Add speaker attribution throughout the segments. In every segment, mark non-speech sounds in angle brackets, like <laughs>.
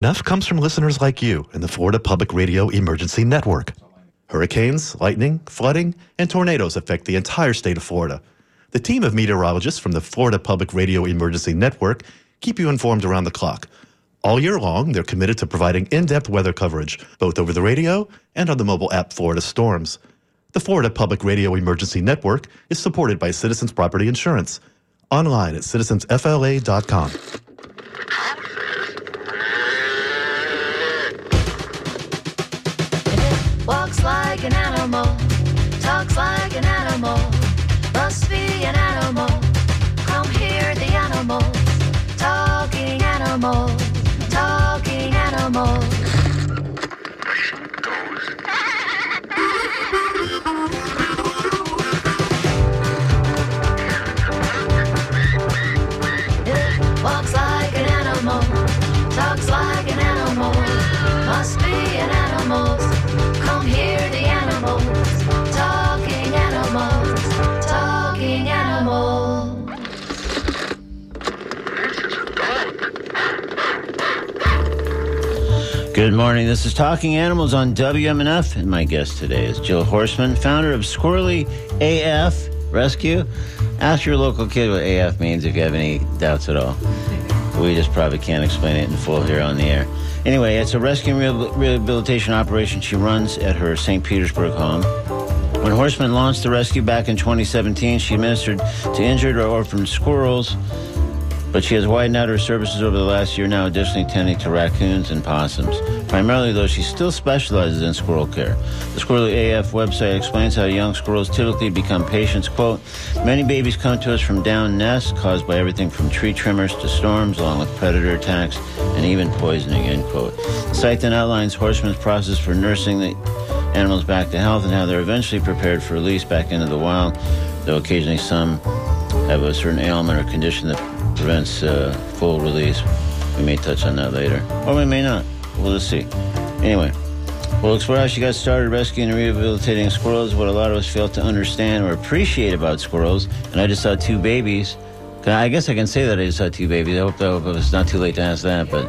Speaker 1: Enough comes from listeners like you in the Florida Public Radio Emergency Network. Hurricanes, lightning, flooding, and tornadoes affect the entire state of Florida. The team of meteorologists from the Florida Public Radio Emergency Network keep you informed around the clock. All year long, they're committed to providing in depth weather coverage, both over the radio and on the mobile app Florida Storms. The Florida Public Radio Emergency Network is supported by Citizens Property Insurance. Online at citizensfla.com.
Speaker 2: an animal, talks like an animal, must be an animal. Come hear the animals, talking animals,
Speaker 3: Good morning. This is Talking Animals on WMNF, and my guest today is Jill Horseman, founder of Squirrely AF Rescue. Ask your local kid what AF means if you have any doubts at all. We just probably can't explain it in full here on the air. Anyway, it's a rescue and rehabilitation operation she runs at her St. Petersburg home. When Horseman launched the rescue back in 2017, she administered to injured or orphaned squirrels but she has widened out her services over the last year now, additionally tending to raccoons and possums. Primarily, though, she still specializes in squirrel care. The Squirrely AF website explains how young squirrels typically become patients. Quote, many babies come to us from down nests caused by everything from tree trimmers to storms, along with predator attacks and even poisoning, end quote. The site then outlines Horseman's process for nursing the animals back to health and how they're eventually prepared for release back into the wild, though occasionally some have a certain ailment or condition that prevents uh, full release. We may touch on that later, or we may not. We'll just see. Anyway, we'll explore how she got started rescuing and rehabilitating squirrels, what a lot of us fail to understand or appreciate about squirrels. And I just saw two babies. I guess I can say that I just saw two babies. I hope, I hope it's not too late to ask that, but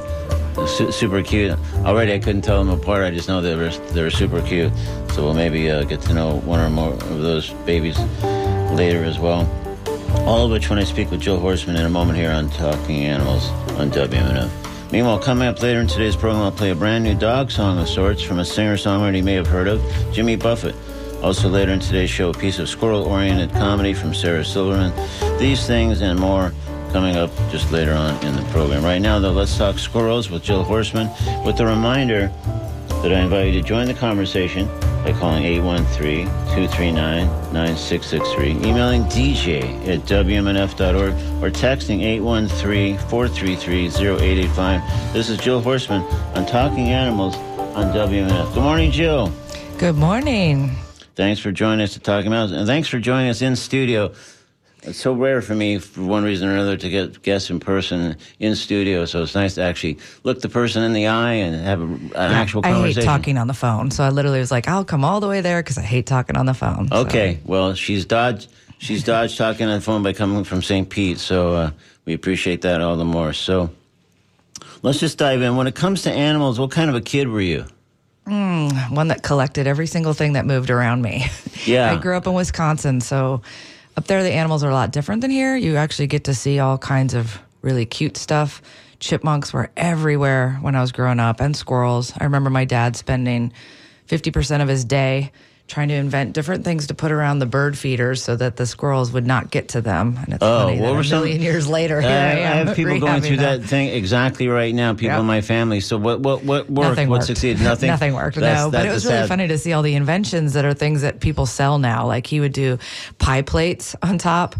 Speaker 3: su- super cute. Already I couldn't tell them apart. I just know they were, they were super cute. So we'll maybe uh, get to know one or more of those babies later as well. All of which when I speak with Jill Horseman in a moment here on Talking Animals on WMNF. Meanwhile, coming up later in today's program, I'll play a brand new dog song of sorts from a singer-songwriter you may have heard of, Jimmy Buffett. Also later in today's show, a piece of squirrel-oriented comedy from Sarah Silverman. These things and more coming up just later on in the program. Right now, though, let's talk squirrels with Jill Horseman with the reminder that I invite you to join the conversation by calling 813-239-9663, emailing dj at wmnf.org, or texting 813-433-0885. This is Jill Horseman on Talking Animals on WMNF. Good morning, Jill.
Speaker 4: Good morning.
Speaker 3: Thanks for joining us to Talking Animals, and thanks for joining us in studio. It's so rare for me, for one reason or another, to get guests in person in studio. So it's nice to actually look the person in the eye and have a, an actual
Speaker 4: I
Speaker 3: conversation.
Speaker 4: hate talking on the phone, so I literally was like, "I'll come all the way there because I hate talking on the phone." So-
Speaker 3: Okay, well, she's dodged. She's dodged talking on the phone by coming from St. Pete, so uh, we appreciate that all the more. So let's just dive in. When it comes to animals, what kind of a kid were you?
Speaker 4: one that collected every single thing that moved around me.
Speaker 3: Yeah. <laughs>
Speaker 4: I grew up in Wisconsin, so up there the animals are a lot different than here. You actually get to see all kinds of really cute stuff. Chipmunks were everywhere when I was growing up, and squirrels. I remember my dad spending 50% of his day trying to invent different things to put around the bird feeders so that the squirrels would not get to them. And it's
Speaker 3: Oh,
Speaker 4: funny
Speaker 3: what
Speaker 4: that
Speaker 3: were
Speaker 4: a
Speaker 3: some-
Speaker 4: million years later,
Speaker 3: I,
Speaker 4: here I,
Speaker 3: I have people going through
Speaker 4: them.
Speaker 3: that thing exactly right now. People
Speaker 4: Yeah.
Speaker 3: in my family. So what? What? What worked?
Speaker 4: Nothing
Speaker 3: what
Speaker 4: worked.
Speaker 3: succeeded? <laughs> Nothing.
Speaker 4: Nothing worked.
Speaker 3: That's-
Speaker 4: no, but it was really
Speaker 3: sad-
Speaker 4: funny to see all the inventions that are things that people sell now. Like he would do pie plates on top.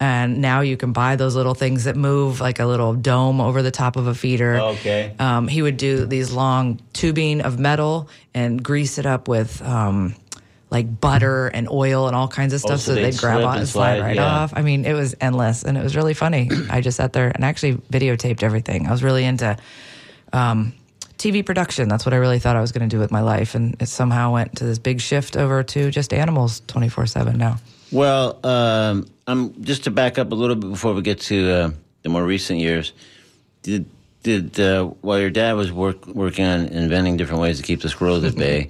Speaker 4: And now you can buy those little things that move like a little dome over the top of a feeder.
Speaker 3: Okay.
Speaker 4: Um, he would do these long tubing of metal and grease it up with um, like butter and oil and all kinds of stuff
Speaker 3: Oh, so
Speaker 4: so,
Speaker 3: they'd
Speaker 4: they'd grab
Speaker 3: slip
Speaker 4: on
Speaker 3: and
Speaker 4: and slide,
Speaker 3: slide,
Speaker 4: right
Speaker 3: yeah.
Speaker 4: off. I mean, it was endless and it was really funny. I just sat there and actually videotaped everything. I was really into um, TV production. That's what I really thought I was going to do with my life. And it somehow went to this big shift over to just animals 24 7 now.
Speaker 3: Well, um, I'm just to back up a little bit before we get to uh, the more recent years. Did did uh, while your dad was work, working on inventing different ways to keep the squirrels at bay.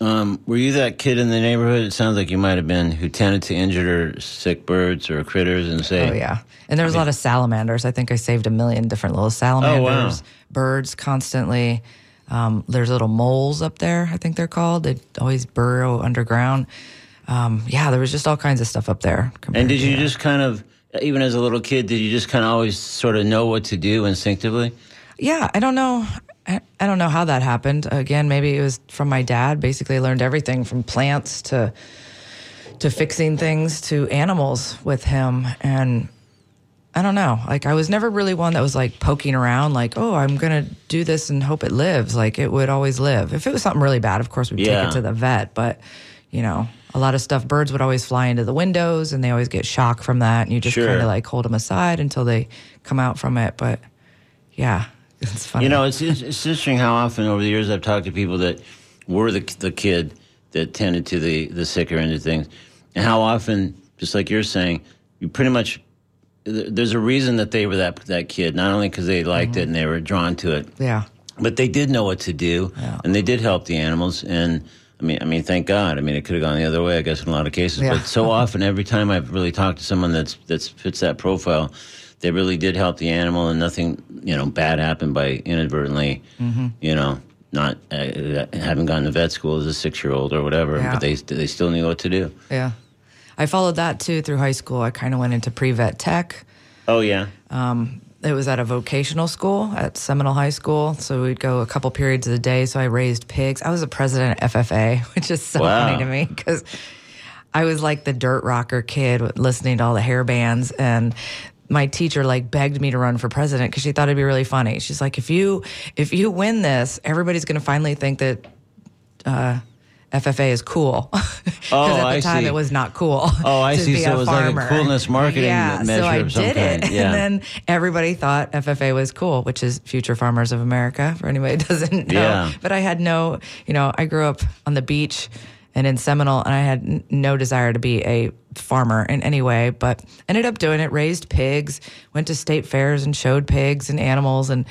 Speaker 3: Um, were you that kid in the neighborhood? It sounds like you might have been who tended to injured or sick birds or critters and say,
Speaker 4: Oh yeah, and there was a lot of salamanders. I think I saved a million different little salamanders, oh, wow. birds constantly. Um, there's little moles up there. I think they're called. They always burrow underground. Um, yeah, there was just all kinds of stuff up there.
Speaker 3: And did you
Speaker 4: that.
Speaker 3: just kind of, even as a little kid, did you just kind of always sort of know what to do instinctively?
Speaker 4: Yeah, I don't know. I, I don't know how that happened. Again, maybe it was from my dad. Basically, I learned everything from plants to to fixing things to animals with him, and I don't know. Like I was never really one that was like poking around, like, oh, I'm gonna do this and hope it lives. Like it would always live. If it was something really bad, of course we'd
Speaker 3: Yeah.
Speaker 4: take it to the vet. But you know, a lot of stuff. Birds would always fly into the windows, and they always get shock from that. And you just
Speaker 3: Sure.
Speaker 4: kind of like hold them aside until they come out from it. But yeah, it's funny.
Speaker 3: You know, it's, it's it's interesting how often over the years I've talked to people that were the the kid that tended to the the sicker end of things, and how often, just like you're saying, you pretty much there's a reason that they were that that kid, not only because they liked it mm-hmm. and they were drawn to it,
Speaker 4: yeah.
Speaker 3: but they did know what to do,
Speaker 4: Yeah.
Speaker 3: and they did help the animals. And I mean, I mean, thank God. I mean, it could have gone the other way, I guess, in a lot of cases.
Speaker 4: Yeah.
Speaker 3: But so often, every time I've really talked to someone that's that's fits that profile, they really did help the animal, and nothing, you know, bad happened by inadvertently,
Speaker 4: Mm-hmm.
Speaker 3: you know, not uh, having gone to vet school as a six year old or whatever.
Speaker 4: Yeah.
Speaker 3: But they they still knew what to do.
Speaker 4: Yeah. I followed that too through high school. I kind of went into pre vet tech.
Speaker 3: Oh yeah,
Speaker 4: It was at a vocational school at Seminole High School. So we'd go a couple periods of the day. So I raised pigs. I was a president at FFA, <laughs> which is so
Speaker 3: Wow.
Speaker 4: funny to me because I was like the dirt rocker kid listening to all the hair bands. And my teacher like begged me to run for president because she thought it'd be really funny. She's like, if you if you win this, everybody's going to finally think that uh, FFA is cool. <laughs> Because
Speaker 3: Oh,
Speaker 4: at the
Speaker 3: I
Speaker 4: time
Speaker 3: see.
Speaker 4: it was not cool.
Speaker 3: Oh, I <laughs> see. So it was like a coolness marketing
Speaker 4: yeah,
Speaker 3: measure
Speaker 4: so I
Speaker 3: of some
Speaker 4: did it.
Speaker 3: Yeah.
Speaker 4: and then everybody thought FFA was cool, which is Future Farmers of America. For anybody <laughs> who doesn't know,
Speaker 3: Yeah.
Speaker 4: but I had no, you know, I grew up on the beach and in Seminole, and I had n- no desire to be a farmer in any way, but ended up doing it. Raised pigs, went to state fairs and showed pigs and animals, and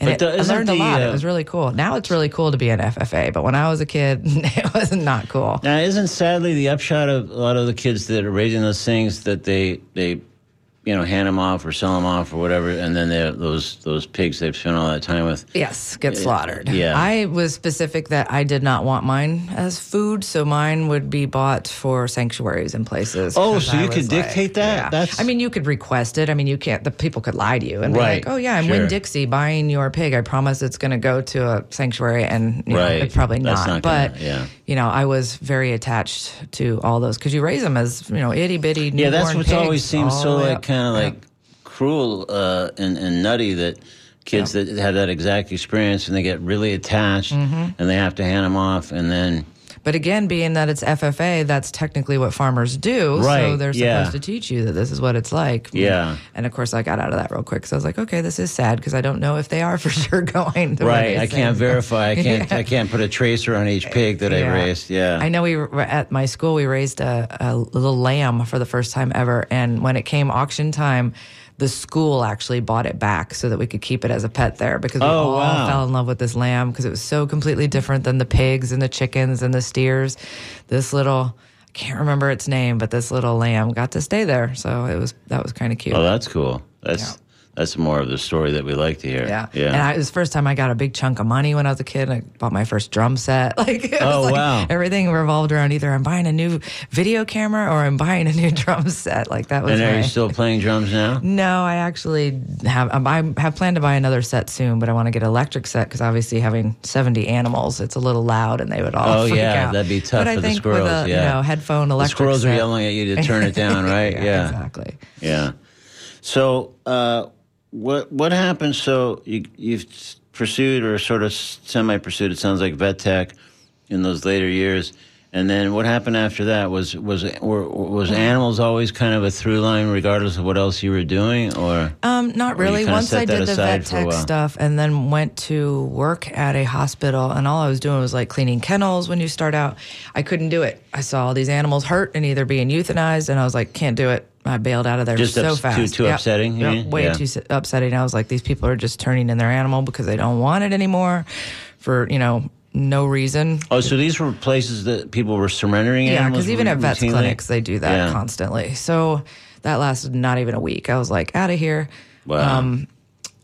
Speaker 4: and it,
Speaker 3: the-
Speaker 4: I learned a lot.
Speaker 3: uh,
Speaker 4: it was really cool. Now it's really cool to be an FFA, but when I was a kid, <laughs> it was not cool.
Speaker 3: Now, isn't sadly the upshot of a lot of the kids that are raising those things that they they, you know, hand them off or sell them off or whatever, and then those those pigs they've spent all that time with.
Speaker 4: Yes, get slaughtered.
Speaker 3: yeah.
Speaker 4: I was specific that I did not want mine as food, so mine would be bought for sanctuaries and places.
Speaker 3: Oh, so
Speaker 4: I
Speaker 3: you could
Speaker 4: like,
Speaker 3: dictate that?
Speaker 4: yeah.
Speaker 3: That's-
Speaker 4: I mean, you could request it. I mean, you can't. The people could lie to you and be like, "Oh yeah, I'm
Speaker 3: sure.
Speaker 4: Winn-Dixie buying your pig. I promise it's going to go to a sanctuary," and you know,
Speaker 3: Right.
Speaker 4: it's probably not.
Speaker 3: not gonna-
Speaker 4: but
Speaker 3: yeah.
Speaker 4: you know, I was very attached to all those because you raise them as you know itty bitty.
Speaker 3: Yeah, that's
Speaker 4: what
Speaker 3: always seems so like. Kind of
Speaker 4: Yeah.
Speaker 3: like cruel uh, and, and nutty that kids that have that exact experience and they get really attached
Speaker 4: Mm-hmm.
Speaker 3: and they have to hand them off and then
Speaker 4: But again, being that it's FFA, that's technically what farmers do.
Speaker 3: Right.
Speaker 4: So they're supposed
Speaker 3: yeah.
Speaker 4: to teach you that this is what it's like.
Speaker 3: Yeah.
Speaker 4: And of course, I got out of that real quick. So I was like, okay, this is sad because I don't know if they are <laughs> for sure going. the
Speaker 3: right I can't verify I can't
Speaker 4: Yeah. <laughs>
Speaker 3: I can't put a tracer on each pig that I raised yeah
Speaker 4: I know we were at my school, we raised a, a little lamb for the first time ever. And when it came auction time, the school actually bought it back so that we could keep it as a pet there because we
Speaker 3: Oh,
Speaker 4: all
Speaker 3: wow.
Speaker 4: fell in love with this lamb because it was so completely different than the pigs and the chickens and the steers. This little, I can't remember its name, but this little lamb got to stay there. So it was, that was kind of cute.
Speaker 3: oh that's cool that's
Speaker 4: Yeah.
Speaker 3: That's more of the story that we like to hear
Speaker 4: Yeah.
Speaker 3: yeah
Speaker 4: And I, it was the first time I got a big chunk of money when I was a kid. I bought my first drum set. <laughs> Like,
Speaker 3: Oh,
Speaker 4: like
Speaker 3: wow.
Speaker 4: Everything revolved around either I'm buying a new video camera or I'm buying a new <laughs> drum set. Like, that was
Speaker 3: and are
Speaker 4: my-
Speaker 3: you still playing drums now
Speaker 4: No, I actually have. um, I have planned to buy another set soon, but I want to get an electric set because obviously having seventy animals, it's a little loud, and they would all.
Speaker 3: Oh, yeah,
Speaker 4: out.
Speaker 3: that'd be tough
Speaker 4: But I
Speaker 3: for the
Speaker 4: think
Speaker 3: squirrels,
Speaker 4: with a
Speaker 3: yeah.
Speaker 4: you know headphone
Speaker 3: the
Speaker 4: electric.
Speaker 3: squirrels are yelling at you to turn it down <laughs> right yeah
Speaker 4: exactly.
Speaker 3: Yeah. So, uh, what what happened? So you you've pursued or sort of semi pursued. It sounds like vet tech in those later years, And then what happened after that was was were, was animals always kind of a through line, regardless of what else you were doing, or
Speaker 4: Um, not
Speaker 3: Or
Speaker 4: really. Once I did the vet tech stuff and then went to work at a hospital, and all I was doing was like cleaning kennels when you start out. I couldn't do it. I saw all these animals hurt and either being euthanized, and I was like, can't do it. I bailed out of there
Speaker 3: Just
Speaker 4: so
Speaker 3: ups- too-
Speaker 4: fast.
Speaker 3: too upsetting, you
Speaker 4: Yep, way
Speaker 3: Yeah.
Speaker 4: too upsetting. I was like, these people are just turning in their animal because they don't want it anymore, for you know no reason.
Speaker 3: oh, so these were places that people were surrendering
Speaker 4: Yeah,
Speaker 3: animals.
Speaker 4: because even at vets
Speaker 3: routinely?
Speaker 4: clinics, they do that
Speaker 3: Yeah.
Speaker 4: constantly. So that lasted not even a week. I was like, out of here.
Speaker 3: Wow.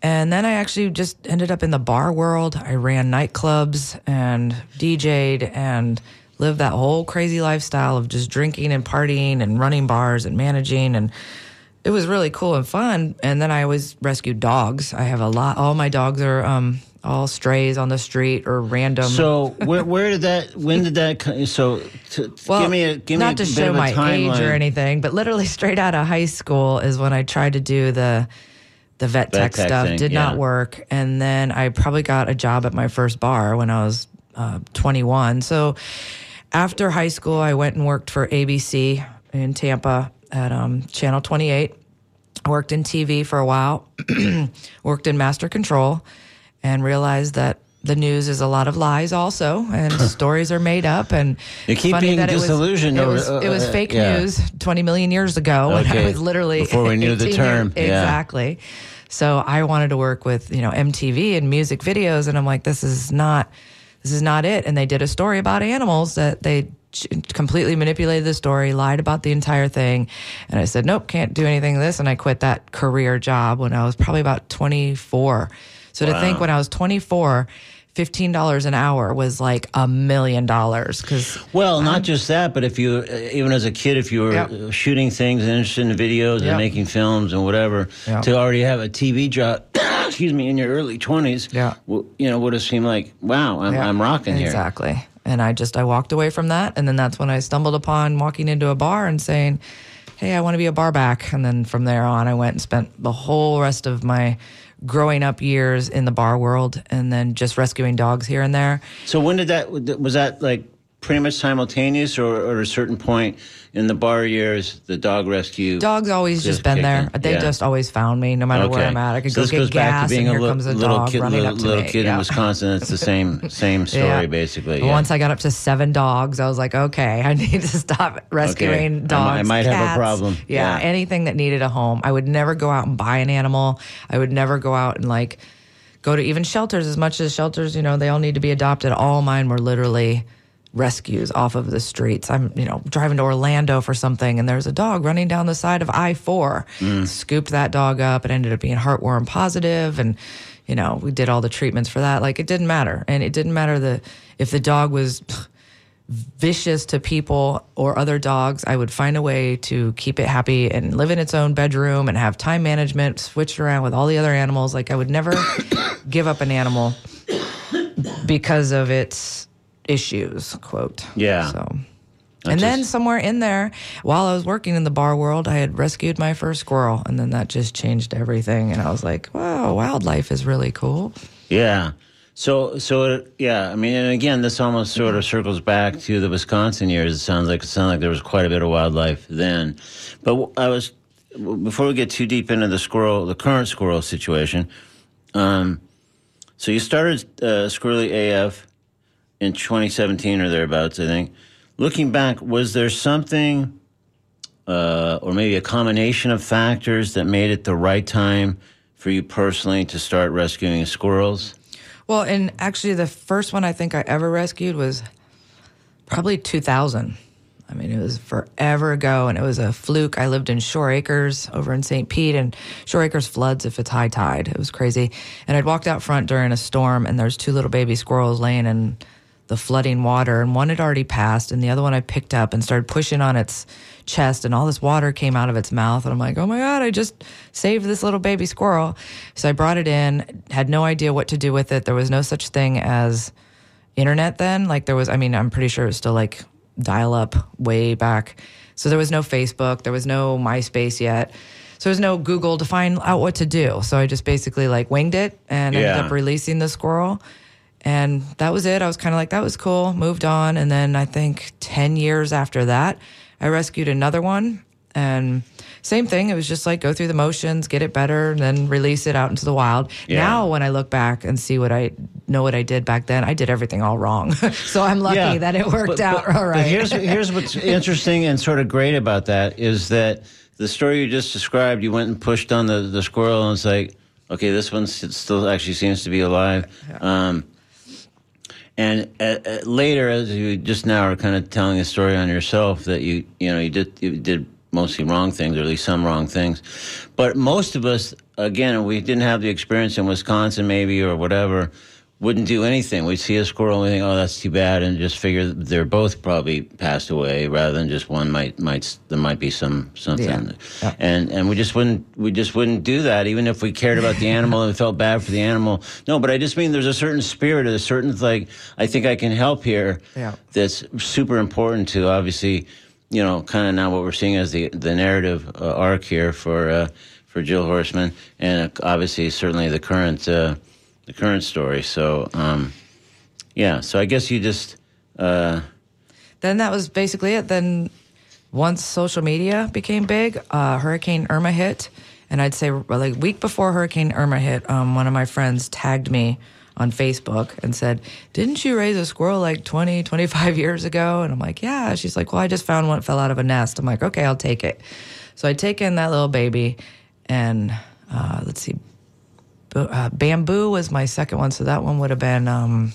Speaker 4: And then I actually just ended up in the bar world. I ran nightclubs and DJ'd and lived that whole crazy lifestyle of just drinking and partying and running bars and managing. And it was really cool and fun. And then I always rescued dogs. I have a lot, all my dogs are um, all strays on the street or random.
Speaker 3: So where where did that? When did that? So to,
Speaker 4: Well,
Speaker 3: give me a give me
Speaker 4: not
Speaker 3: a
Speaker 4: to
Speaker 3: bit
Speaker 4: show my age or anything, but literally <laughs> straight out of high school is when I tried to do the the vet,
Speaker 3: Vet
Speaker 4: tech,
Speaker 3: tech
Speaker 4: stuff.
Speaker 3: thing,
Speaker 4: Did
Speaker 3: yeah.
Speaker 4: not work, and then I probably got a job at my first bar when I was uh, 21. So after high school, I went and worked for ABC in Tampa at um, Channel 28. Worked in TV for a while, <clears throat> worked in master control, and realize that the news is a lot of lies also, and stories are made up. And
Speaker 3: You keep
Speaker 4: funny
Speaker 3: being
Speaker 4: that it was-
Speaker 3: disillusioned
Speaker 4: It was, it was
Speaker 3: uh,
Speaker 4: fake
Speaker 3: yeah.
Speaker 4: news 20 million years ago when I
Speaker 3: Okay,
Speaker 4: was literally
Speaker 3: before we knew the term,
Speaker 4: years-
Speaker 3: yeah.
Speaker 4: Exactly. So I wanted to work with you know MTV and music videos, and I'm like, this is not this is not it. And they did a story about animals that they completely manipulated the story, lied about the entire thing, and I said, nope, can't do anything this, and I quit that career job when I was probably about 24. So to think when I was 24. Fifteen dollars an hour was like a million dollars because
Speaker 3: Well, not just that, but if you, uh, even as a kid, if you were
Speaker 4: Yep.
Speaker 3: uh, shooting things and interested in videos
Speaker 4: Yep.
Speaker 3: and making films and whatever,
Speaker 4: Yep.
Speaker 3: to already have a TV job, <coughs> excuse me, in your early twenties,
Speaker 4: Yeah.
Speaker 3: w- you know, would have seemed like, wow, I'm, I'm rocking here.
Speaker 4: Exactly. And I just I walked away from that, and then that's when I stumbled upon walking into a bar and saying, "Hey, I want to be a bar back." And then from there on, I went and spent the whole rest of my growing up years in the bar world, and then just rescuing dogs here and there.
Speaker 3: So when did that? Was that like pretty much simultaneous, or, or at a certain point in the bar years, the dog rescue?
Speaker 4: Dogs always just,
Speaker 3: Just
Speaker 4: been there.
Speaker 3: in,
Speaker 4: They
Speaker 3: yeah.
Speaker 4: just always found me, no matter where I'm at. I could
Speaker 3: so
Speaker 4: go
Speaker 3: this
Speaker 4: get
Speaker 3: goes
Speaker 4: gas,
Speaker 3: back to being
Speaker 4: and
Speaker 3: a
Speaker 4: here comes a
Speaker 3: little
Speaker 4: dog
Speaker 3: kid,
Speaker 4: running
Speaker 3: little,
Speaker 4: up to
Speaker 3: little
Speaker 4: me.
Speaker 3: kid
Speaker 4: Yeah.
Speaker 3: in Wisconsin. It's the same <laughs> same story,
Speaker 4: Yeah.
Speaker 3: basically. Yeah.
Speaker 4: Once I got up to seven dogs, I was like, okay, I need to stop rescuing
Speaker 3: mi-
Speaker 4: dogs.
Speaker 3: I might have a problem.
Speaker 4: Yeah,
Speaker 3: Yeah.
Speaker 4: anything that needed a home. I would never go out and buy an animal. I would never go out and like go to even shelters as much as shelters, you know, they all need to be adopted. All mine were literally rescues off of the streets. I'm, you know, driving to Orlando for something and there's a dog running down the side of I-4. Mm. Scooped that dog up. It ended up being heartworm positive and you know, we did all the treatments for that. Like it didn't matter. And it didn't matter the if the dog was <sighs> vicious to people or other dogs, I would find a way to keep it happy and live in its own bedroom and have time management switched around with all the other animals. Like I would never <coughs> give up an animal because of its issues, quote.
Speaker 3: Yeah.
Speaker 4: So and then somewhere in there, while I was working in the bar world, I had rescued my first squirrel, and then that just changed everything. And I was like, "Wow, wildlife is really cool."
Speaker 3: Yeah. So, so it, yeah. I mean, and again, this almost sort of circles back to the Wisconsin years. It sounds like it sounded like there was quite a bit of wildlife then. But I was before we get too deep into the squirrel, the current squirrel situation. Um, so you started uh, Squirrely AF in 2017 or thereabouts, I think. Looking back, was there something, uh, or maybe a combination of factors that made it the right time for you personally to start rescuing squirrels?
Speaker 4: Well, and actually, the first one I think I ever rescued was probably 2000. I mean, it was forever ago, and it was a fluke. I lived in Shore Acres over in St. Pete, and Shore Acres floods if it's high tide. It was crazy. And I'd walked out front during a storm, and there's two little baby squirrels laying in the flooding water, and one had already passed, and the other one I picked up and started pushing on its chest, and all this water came out of its mouth, and I'm like, oh my god, I just saved this little baby squirrel. So I brought it in, had no idea what to do with it. There was no such thing as internet then. Like there was, I mean, I'm pretty sure it was still like dial up way back. So there was no Facebook, there was no MySpace yet. So there was no Google to find out what to do. So I just basically like winged it and ended up releasing the squirrel. And that was it. I was kind of like, that was cool, moved on. And then I think 10 years after that, I rescued another one. And same thing. It was just like go through the motions, get it better, and then release it out into the wild.
Speaker 3: Yeah.
Speaker 4: Now, when I look back and see what I know what I did back then, I did everything all wrong. <laughs> so I'm lucky that it worked
Speaker 3: But-
Speaker 4: out
Speaker 3: but-
Speaker 4: all
Speaker 3: But
Speaker 4: right.
Speaker 3: here's here's what's <laughs> interesting and sort of great about that is that the story you just described, you went and pushed on the, the squirrel, and it's like, okay, this one still actually seems to be alive. Um, and uh, uh, later, as you just now are kind of telling a story on yourself that you you know you did you did mostly wrong things, or at least some wrong things. But most of us, again, we didn't have the experience in Wisconsin, maybe or whatever. Wouldn't do anything. We'd see a squirrel and we think, "Oh, that's too bad," and just figure they're both probably passed away, rather than just one might might there might be some something.
Speaker 4: Yeah. Yeah.
Speaker 3: And and we just wouldn't we just wouldn't do that, even if we cared about the <laughs> animal and felt bad for the animal. No, but I just mean there's a certain spirit, a certain like I think I can help here.
Speaker 4: Yeah.
Speaker 3: That's super important to obviously, you know, kind of now what we're seeing as the the narrative uh, arc here for uh, for Jill Horseman, and uh, obviously certainly the current uh, the current story. So um, yeah, so I guess you just. Uh,
Speaker 4: then that was basically it. Then once social media became big, uh, Hurricane Irma hit, and I'd say like week before Hurricane Irma hit, um, one of my friends tagged me on Facebook and said, "Didn't you raise a squirrel like 20, 25 years ago?" And I'm like, "Yeah." She's like, "Well, I just found one that fell out of a nest." I'm like, "Okay, I'll take it." So I take in that little baby, and uh, let's see, uh, bamboo was my second one, so that one would have been. Um,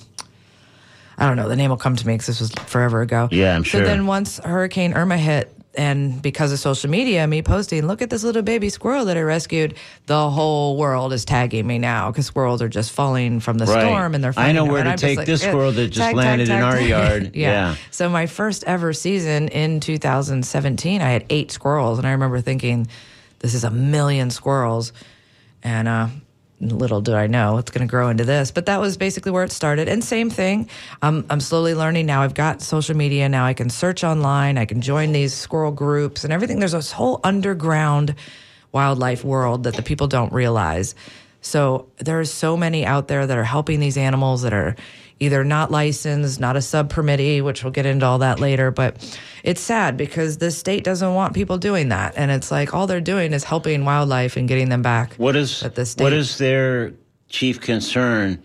Speaker 4: I don't know. The name will come to me because this was forever ago.
Speaker 3: Yeah, I'm sure.
Speaker 4: so then once Hurricane Irma hit, and because of social media, me posting, look at this little baby squirrel that I rescued, the whole world is tagging me now because squirrels are just falling from the
Speaker 3: Right.
Speaker 4: storm and they're
Speaker 3: I know
Speaker 4: them.
Speaker 3: where
Speaker 4: And
Speaker 3: to
Speaker 4: I'm
Speaker 3: take
Speaker 4: like,
Speaker 3: this
Speaker 4: eh,
Speaker 3: squirrel that just
Speaker 4: tag, tag,
Speaker 3: landed in
Speaker 4: tag,
Speaker 3: our
Speaker 4: tag.
Speaker 3: yard. <laughs> Yeah.
Speaker 4: So my first ever season in 2017, I had eight squirrels, and I remember thinking, this is a million squirrels, and uh, little did I know it's going to grow into this. But that was basically where it started. And same thing, I'm I'm slowly learning now. I've got social media now. I can search online. I can join these squirrel groups and everything. There's this whole underground wildlife world that the people don't realize. So there's so many out there that are helping these animals that are either not licensed, not a sub permittee, which we'll get into all that later. But it's sad because the state doesn't want people doing that. And it's like all they're doing is helping wildlife and getting them back.
Speaker 3: What is
Speaker 4: at the state.
Speaker 3: what is their chief concern?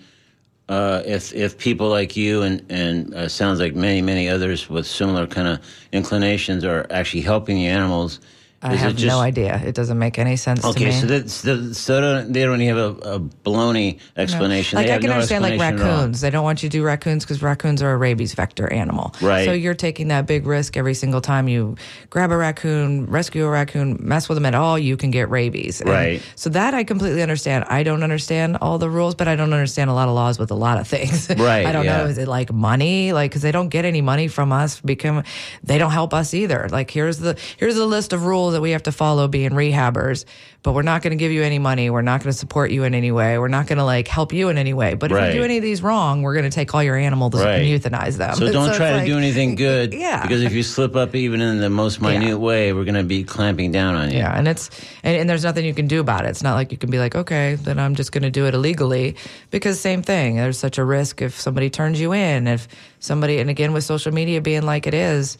Speaker 3: Uh, if if people like you and and uh, sounds like many many others with similar kind of inclinations are actually helping the animals,
Speaker 4: I
Speaker 3: is
Speaker 4: have
Speaker 3: just,
Speaker 4: no idea. It doesn't make any sense to
Speaker 3: Okay,
Speaker 4: me.
Speaker 3: so that's the, so don't, they don't even have a, a baloney explanation.
Speaker 4: Like
Speaker 3: They
Speaker 4: I can
Speaker 3: no
Speaker 4: understand like
Speaker 3: explanation at all.
Speaker 4: raccoons. They don't want you to do raccoons because raccoons are a rabies vector animal.
Speaker 3: Right.
Speaker 4: So you're taking that big risk every single time you grab a raccoon, rescue a raccoon, mess with them at all, you can get rabies. And
Speaker 3: Right.
Speaker 4: So that I completely understand. I don't understand all the rules, but I don't understand a lot of laws with a lot of things. <laughs>
Speaker 3: Right,
Speaker 4: I don't
Speaker 3: yeah.
Speaker 4: know. Is it like money? Like because they don't get any money from us. Become they don't help us either. Like here's the here's the list of rules that we have to follow being rehabbers. But we're not going to give you any money. We're not going to support you in any way. We're not going to like help you in any way. But if
Speaker 3: Right.
Speaker 4: you do any of these wrong, we're going to take all your animals
Speaker 3: Right.
Speaker 4: and euthanize them.
Speaker 3: So don't
Speaker 4: it's
Speaker 3: try to
Speaker 4: like-
Speaker 3: do anything good. <laughs>
Speaker 4: Yeah.
Speaker 3: Because if you slip up even in the most minute
Speaker 4: Yeah.
Speaker 3: way, we're going to be clamping down on you.
Speaker 4: Yeah, and it's and, and there's nothing you can do about it. It's not like you can be like, okay, then I'm just going to do it illegally, because same thing. There's such a risk if somebody turns you in, if somebody, and again with social media being like it is,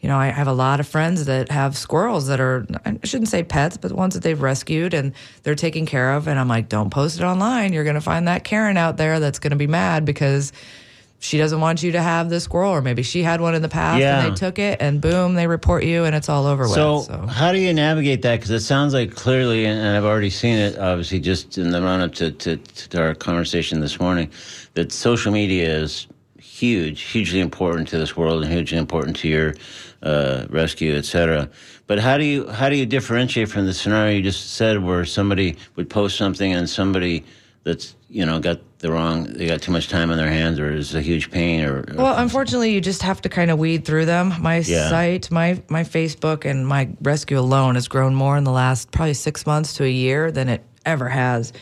Speaker 4: you know, I have a lot of friends that have squirrels that are I shouldn't say pets, but ones that they've rescued and they're taking care of, and I'm like, don't post it online. You're going to find that Karen out there that's going to be mad because. She doesn't want you to have this squirrel, or maybe she had one in the past
Speaker 3: Yeah.
Speaker 4: and they took it, and boom, they report you, and it's all over
Speaker 3: So,
Speaker 4: with. So
Speaker 3: how do you navigate that? Because it sounds like clearly, and and I've already seen it, obviously, just in the run up to, to, to our conversation this morning, that social media is huge, hugely important to this world, and hugely important to your uh, rescue, et cetera. But how do you how do you differentiate from the scenario you just said, where somebody would post something and somebody that's you know got the wrong, they got too much time on their hands, or is a huge pain, or, or
Speaker 4: Well, unfortunately, you just have to kind of weed through them. My
Speaker 3: Yeah.
Speaker 4: site, my my Facebook, and my rescue alone has grown more in the last probably six months to a year than it ever has.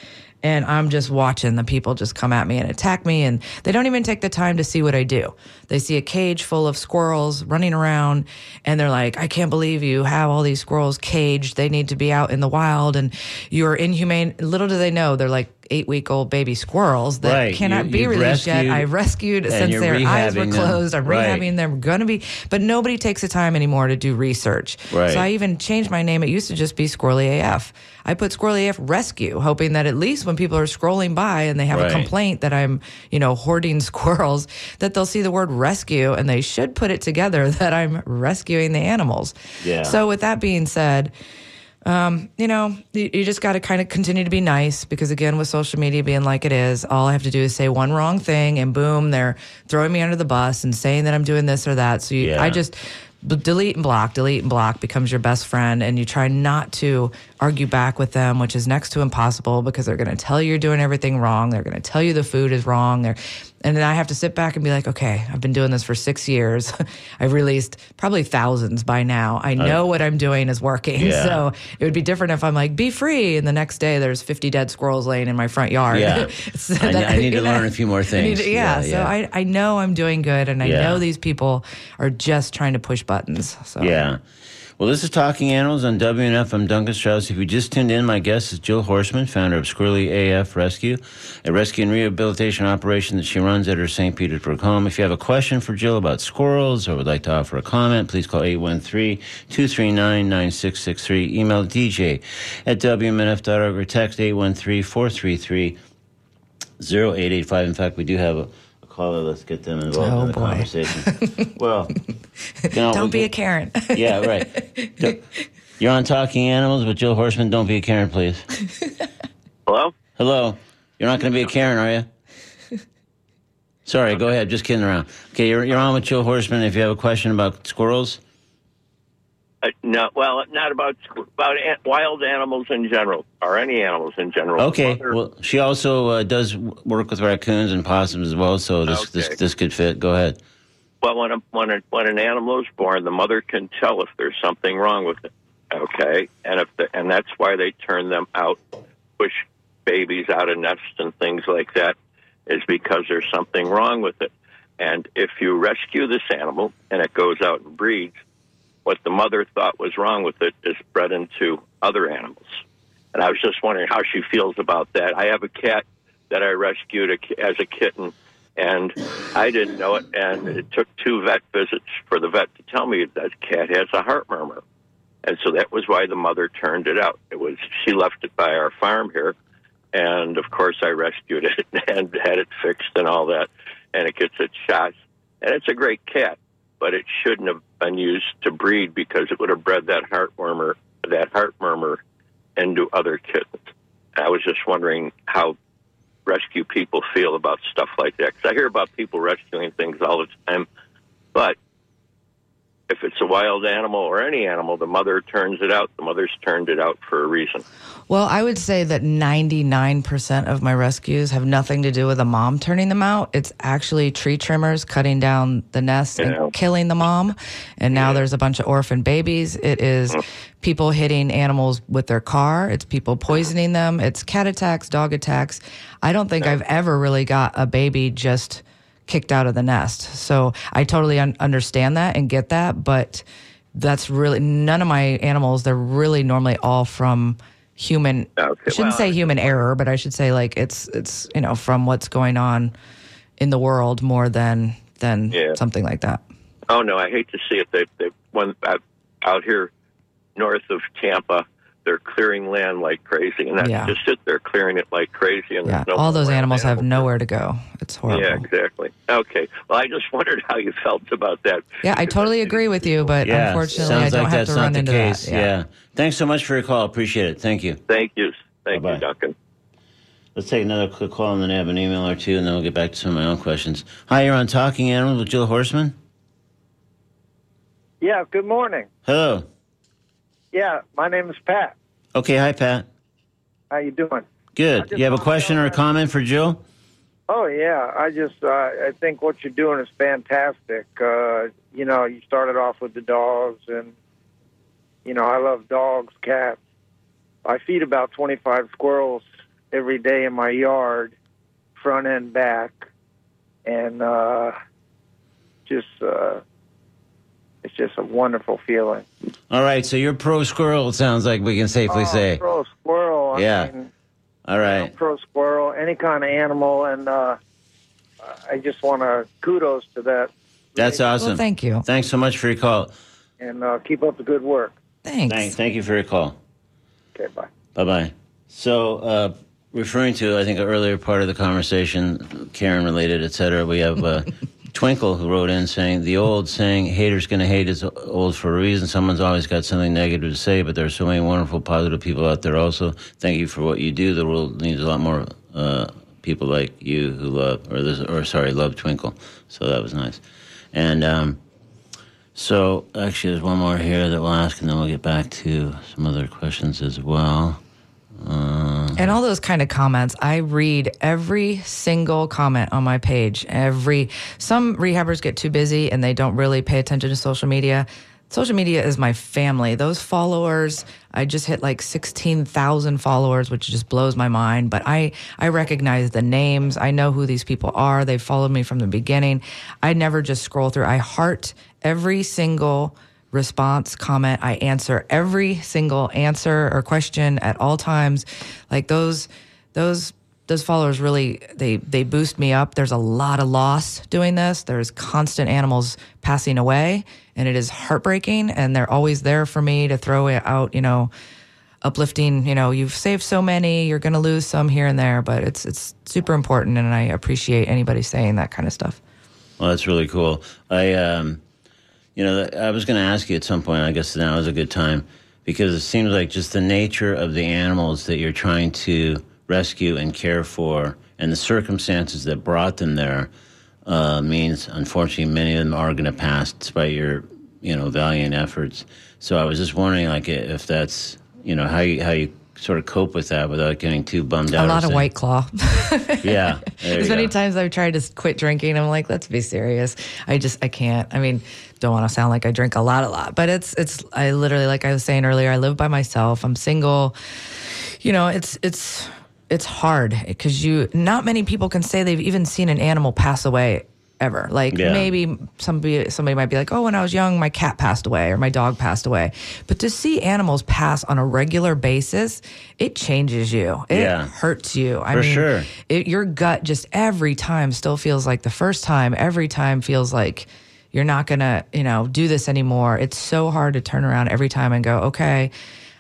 Speaker 4: And I'm just watching the people just come at me and attack me, and they don't even take the time to see what I do. They see a cage full of squirrels running around, and they're like, "I can't believe you have all these squirrels caged. They need to be out in the wild, and you're inhumane." Little do they know, they're like eight week old baby squirrels that
Speaker 3: Right.
Speaker 4: cannot
Speaker 3: You-
Speaker 4: be released yet. I've rescued since their eyes were
Speaker 3: rehabbing them.
Speaker 4: closed. I'm
Speaker 3: Right.
Speaker 4: rehabbing them. Going to be, but nobody takes the time anymore to do research.
Speaker 3: Right.
Speaker 4: So I even changed my name. It used to just be Squirrely AF. I put Squirrely AF Rescue, hoping that at least when people are scrolling by and they have
Speaker 3: Right.
Speaker 4: a complaint that I'm, you know, hoarding <laughs> squirrels, that they'll see the word rescue and they should put it together <laughs> that I'm rescuing the animals.
Speaker 3: Yeah.
Speaker 4: So with that being said, um, you know, you, you just got to kind of continue to be nice because, again, with social media being like it is, all I have to do is say one wrong thing and boom, they're throwing me under the bus and saying that I'm doing this or that. So you,
Speaker 3: Yeah.
Speaker 4: I just delete and block, delete and block becomes your best friend. And you try not to argue back with them, which is next to impossible because they're going to tell you you're doing everything wrong. They're going to tell you the food is wrong. They're, and then I have to sit back and be like, okay, I've been doing this for six years. <laughs> I've released probably thousands by now. I know what I'm doing is working. <laughs>
Speaker 3: Yeah.
Speaker 4: So it would be different if I'm like, be free. And the next day there's 50 dead squirrels laying in my front yard.
Speaker 3: Yeah. <laughs>
Speaker 4: So
Speaker 3: I-
Speaker 4: that-
Speaker 3: I need to
Speaker 4: know,
Speaker 3: learn a few more things.
Speaker 4: to- yeah,
Speaker 3: Yeah,
Speaker 4: So
Speaker 3: yeah.
Speaker 4: I, I know I'm doing good and I know these people are just trying to push buttons. So
Speaker 3: Yeah. Well, this is Talking Animals on WMNF. I'm Duncan Strauss. If you just tuned in, my guest is Jill Horseman, founder of Squirrely AF Rescue, a rescue and rehabilitation operation that she runs at her St. Petersburg home. If you have a question for Jill about squirrels or would like to offer a comment, please call 813-239-9663. Email DJ at WMNF.org or text 813-433-0885. In fact, we do have a caller. Let's get them involved
Speaker 4: Oh,
Speaker 3: in the
Speaker 4: boy.
Speaker 3: conversation. <laughs> well, you know,
Speaker 4: Don't be
Speaker 3: can-
Speaker 4: a Karen.
Speaker 3: yeah, right. Don't- You're on Talking Animals with Jill Horseman. Don't be a Karen, please.
Speaker 5: Hello?
Speaker 3: Hello. You're not going to be a Karen, are you? Sorry, go ahead. Just kidding around. Okay, you're, you're on with Jill Horseman. If you have a question about squirrels,
Speaker 5: Uh, no, well, not about about wild animals in general, or any animals in general.
Speaker 3: okay.
Speaker 5: Mother-
Speaker 3: Well, she also uh, does work with raccoons and possums as well, so this this this could fit. Go ahead.
Speaker 5: well, when a, when a, when an animal is born, the mother can tell if there's something wrong with it. Okay, and if the, and that's why they turn them out, push babies out of nests and things like that, is because there's something wrong with it. And if you rescue this animal and it goes out and breeds, what the mother thought was wrong with it is bred into other animals. And I was just wondering how she feels about that. I have a cat that I rescued as a kitten, and I didn't know it. And it took two vet visits for the vet to tell me that cat has a heart murmur. And so that was why the mother turned it out. It was she left it by our farm here, and of course I rescued it <laughs> and had it fixed and all that. And it gets its shots, and it's a great cat, but it shouldn't have been used to breed because it would have bred that heart murmur, that heart murmur, into other kittens. I was just wondering how rescue people feel about stuff like that because I hear about people rescuing things all the time, but if it's a wild animal or any animal, the mother turns it out. The mother's turned it out for a reason.
Speaker 4: Well, I would say that 99% of my rescues have nothing to do with a mom turning them out. It's actually tree trimmers cutting down the nest
Speaker 5: Yeah.
Speaker 4: and killing the mom. And now there's a bunch of orphan babies. It is mm. people hitting animals with their car. It's people poisoning them. It's cat attacks, dog attacks. I don't think I've ever really got a baby just kicked out of the nest. So I totally un- understand that and get that, but that's really none of my animals. They're really normally all from human.
Speaker 5: Okay,
Speaker 4: I shouldn't
Speaker 5: well,
Speaker 4: say human error, but I should say like it's it's you know from what's going on in the world more than than
Speaker 5: Yeah.
Speaker 4: something like that.
Speaker 5: Oh no, I hate to see it. They they when out, out here north of Tampa, they're clearing land like crazy, and that's
Speaker 4: Yeah.
Speaker 5: just it. They're clearing it like crazy, and
Speaker 4: Yeah,
Speaker 5: no
Speaker 4: all those animals have
Speaker 5: animals.
Speaker 4: nowhere to go. It's horrible.
Speaker 5: Yeah, exactly. Okay. Well, I just <laughs> wondered how you felt about that.
Speaker 4: Yeah, I totally agree with you, but
Speaker 3: Yeah,
Speaker 4: unfortunately, I
Speaker 3: sounds
Speaker 4: don't
Speaker 3: like
Speaker 4: have
Speaker 3: that's
Speaker 4: to
Speaker 3: not
Speaker 4: run
Speaker 3: the
Speaker 4: into
Speaker 3: case.
Speaker 4: that.
Speaker 3: Yeah. Thanks so much for your call. Appreciate it. Thank you.
Speaker 5: Thank you. Thank
Speaker 3: Bye-bye.
Speaker 5: you, Duncan.
Speaker 3: Let's take another quick call and then I have an email or two, and then we'll get back to some of my own questions. Hi, you're on Talking Animals with Jill Horseman.
Speaker 6: Yeah, good morning.
Speaker 3: Hello.
Speaker 6: Yeah, my name is Pat.
Speaker 3: Okay, hi, Pat.
Speaker 6: How you doing?
Speaker 3: Good. You have a question or a comment for Jill?
Speaker 6: Oh yeah, I just uh, I think what you're doing is fantastic. Uh, you know, you started off with the dogs, and you know I love dogs, cats. I feed about 25 squirrels every day in my yard, front and back, and uh, just uh, it's just a wonderful feeling.
Speaker 3: All right, so you're pro squirrel, it sounds like we can safely
Speaker 6: oh,
Speaker 3: say.
Speaker 6: pro squirrel. I
Speaker 3: Yeah.
Speaker 6: mean,
Speaker 3: All right.
Speaker 6: pro squirrel, any kind of animal, and uh, I just want to kudos to that
Speaker 3: That's awesome.
Speaker 4: Well, thank you.
Speaker 3: Thanks so much for your call.
Speaker 6: and uh, keep up the good work.
Speaker 4: Thanks.
Speaker 3: Thank, thank you for your call.
Speaker 6: Okay, bye.
Speaker 3: Bye bye. So, uh, referring to, I think, an earlier part of the conversation, Karen related, et cetera, we have uh, <laughs> Twinkle who wrote in saying, The old saying, haters gonna hate is old for a reason. Someone's always got something negative to say, but there are so many wonderful, positive people out there also. Thank you for what you do. The world needs a lot more uh, people like you who love, or, this, or sorry, love Twinkle. So that was nice. And, um, so, actually, there's one more here that we'll ask, and then we'll get back to some other questions as well. Uh,
Speaker 4: And all those kind of comments, I read every single comment on my page. Every some rehabbers get too busy and they don't really pay attention to social media. Social media is my family. Those followers, I just hit like 16,000 followers, which just blows my mind, but I I recognize the names. I know who these people are. They've followed me from the beginning. I never just scroll through. I heart every single response comment. I answer every single answer or question at all times. Like those those those followers really they they boost me up. There's a lot of loss doing this. There's constant animals passing away and it is heartbreaking and they're always there for me to throw out you know uplifting you know you've saved so many you're going to lose some here and there but it's it's super important and i appreciate anybody saying that kind of stuff.
Speaker 3: Well, that's really cool. I, um, you know, I was going to ask you at some point. I guess now is a good time because it seems like just the nature of the animals that you're trying to rescue and care for, and the circumstances that brought them there, uh, means unfortunately many of them are going to pass despite your, you know, valiant efforts. So I was just wondering, like, if that's, you know, how you how you sort of cope with that without getting too bummed out.
Speaker 4: a lot of white claw <laughs>
Speaker 3: Yeah.
Speaker 4: As many
Speaker 3: go.
Speaker 4: times I've tried to quit drinking, I'm like, let's be serious. I just I can't. I mean, don't want to sound like I drink a lot, a lot, but it's it's I literally like I was saying earlier, I live by myself. I'm single. You know, it's it's it's hard because you not many people can say they've even seen an animal pass away ever. Like
Speaker 3: Yeah.
Speaker 4: maybe somebody somebody might be like, "Oh, when I was young, my cat passed away or my dog passed away." But to see animals pass on a regular basis, it changes you. It
Speaker 3: Yeah.
Speaker 4: hurts you. I
Speaker 3: For
Speaker 4: mean,
Speaker 3: sure.
Speaker 4: it, your gut just every time still feels like the first time. Every time feels like you're not gonna, you know, do this anymore. It's so hard to turn around every time and go, okay,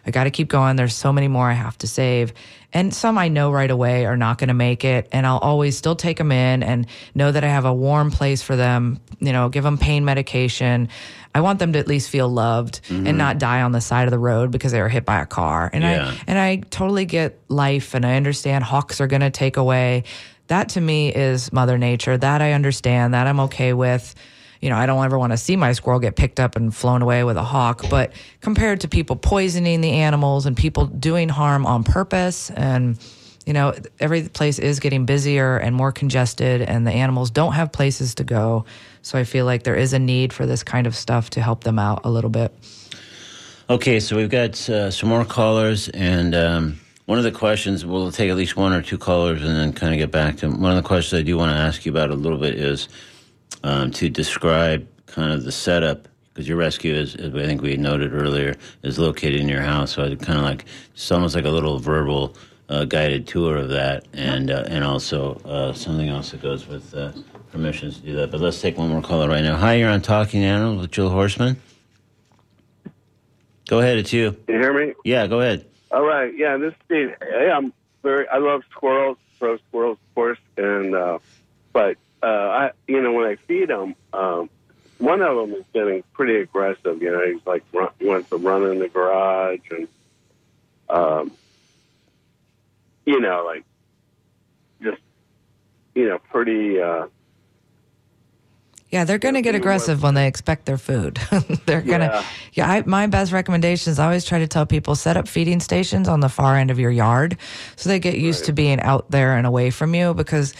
Speaker 4: I got to keep going. There's so many more I have to save. And some I know right away are not going to make it. And I'll always still take them in and know that I have a warm place for them, you know, give them pain medication. I want them to at least feel loved and mm-hmm. not die on the side of the road because they were hit by a car. And
Speaker 3: Yeah.
Speaker 4: I and I totally get life and I understand hawks are going to take away. That to me is mother nature. That I understand. That I'm okay with. You know, I don't ever want to see my squirrel get picked up and flown away with a hawk, but compared to people poisoning the animals and people doing harm on purpose and you know, every place is getting busier and more congested and the animals don't have places to go. So I feel like there is a need for this kind of stuff to help them out a little bit.
Speaker 3: Okay, so we've got uh, some more callers, and um, one of the questions we'll take at least one or two callers, and then kind of get back to 'em. One of the questions I do want to ask you about a little bit is um, to describe kind of the setup because your rescue is, as I think we noted earlier, is located in your house. So I kind of like it's almost like a little verbal uh, guided tour of that, and uh, and also uh, something else that goes with uh, permissions to do that. But let's take one more caller right now. Hi, you're on Talking Animals with Jill Horseman. Go ahead, it's you.
Speaker 7: You hear me?
Speaker 3: Yeah, go ahead.
Speaker 7: All right. Yeah, this is Steve. Hey, I'm very. I love squirrels, pro squirrels, of course, and uh, but uh, I, you know, when I feed them, um, one of them is getting pretty aggressive. You know, he's like run, wants to run in the garage, and um, you know, like just you know, pretty. Uh,
Speaker 4: Yeah, they're going to get aggressive when they expect their food. <laughs> they're going to, yeah. I, my best recommendation is I always try to tell people set up feeding stations on the far end of your yard so they get used to being out there and away from you because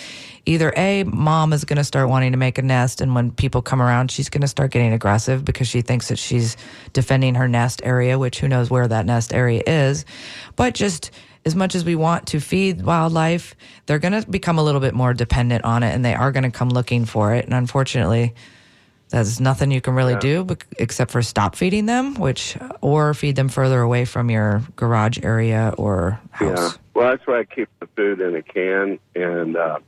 Speaker 4: either A, mom is going to start wanting to make a nest, and when people come around, she's going to start getting aggressive because she thinks that she's defending her nest area, which who knows where that nest area is. But just, as much as we want to feed wildlife, they're going to become a little bit more dependent on it and they are going to come looking for it. And unfortunately, there's nothing you can really do bec- except for stop feeding them, which or feed them further away from your garage area or house. Yeah.
Speaker 7: well, that's why I keep the food in a can, and uh,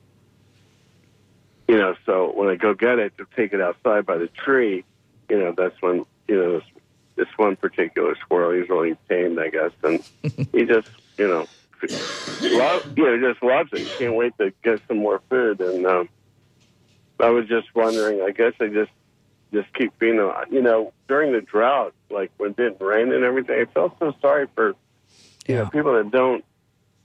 Speaker 7: you know, so when I go get it to take it outside by the tree, you know, that's when you know this, this one particular squirrel. He's really tamed, I guess, and he just you know, know, just loves it. Can't wait to get some more food, and um, I was just wondering. I guess I just just keep feeding them. You know, during the drought, like when it didn't rain and everything, I felt so sorry for you know people that don't.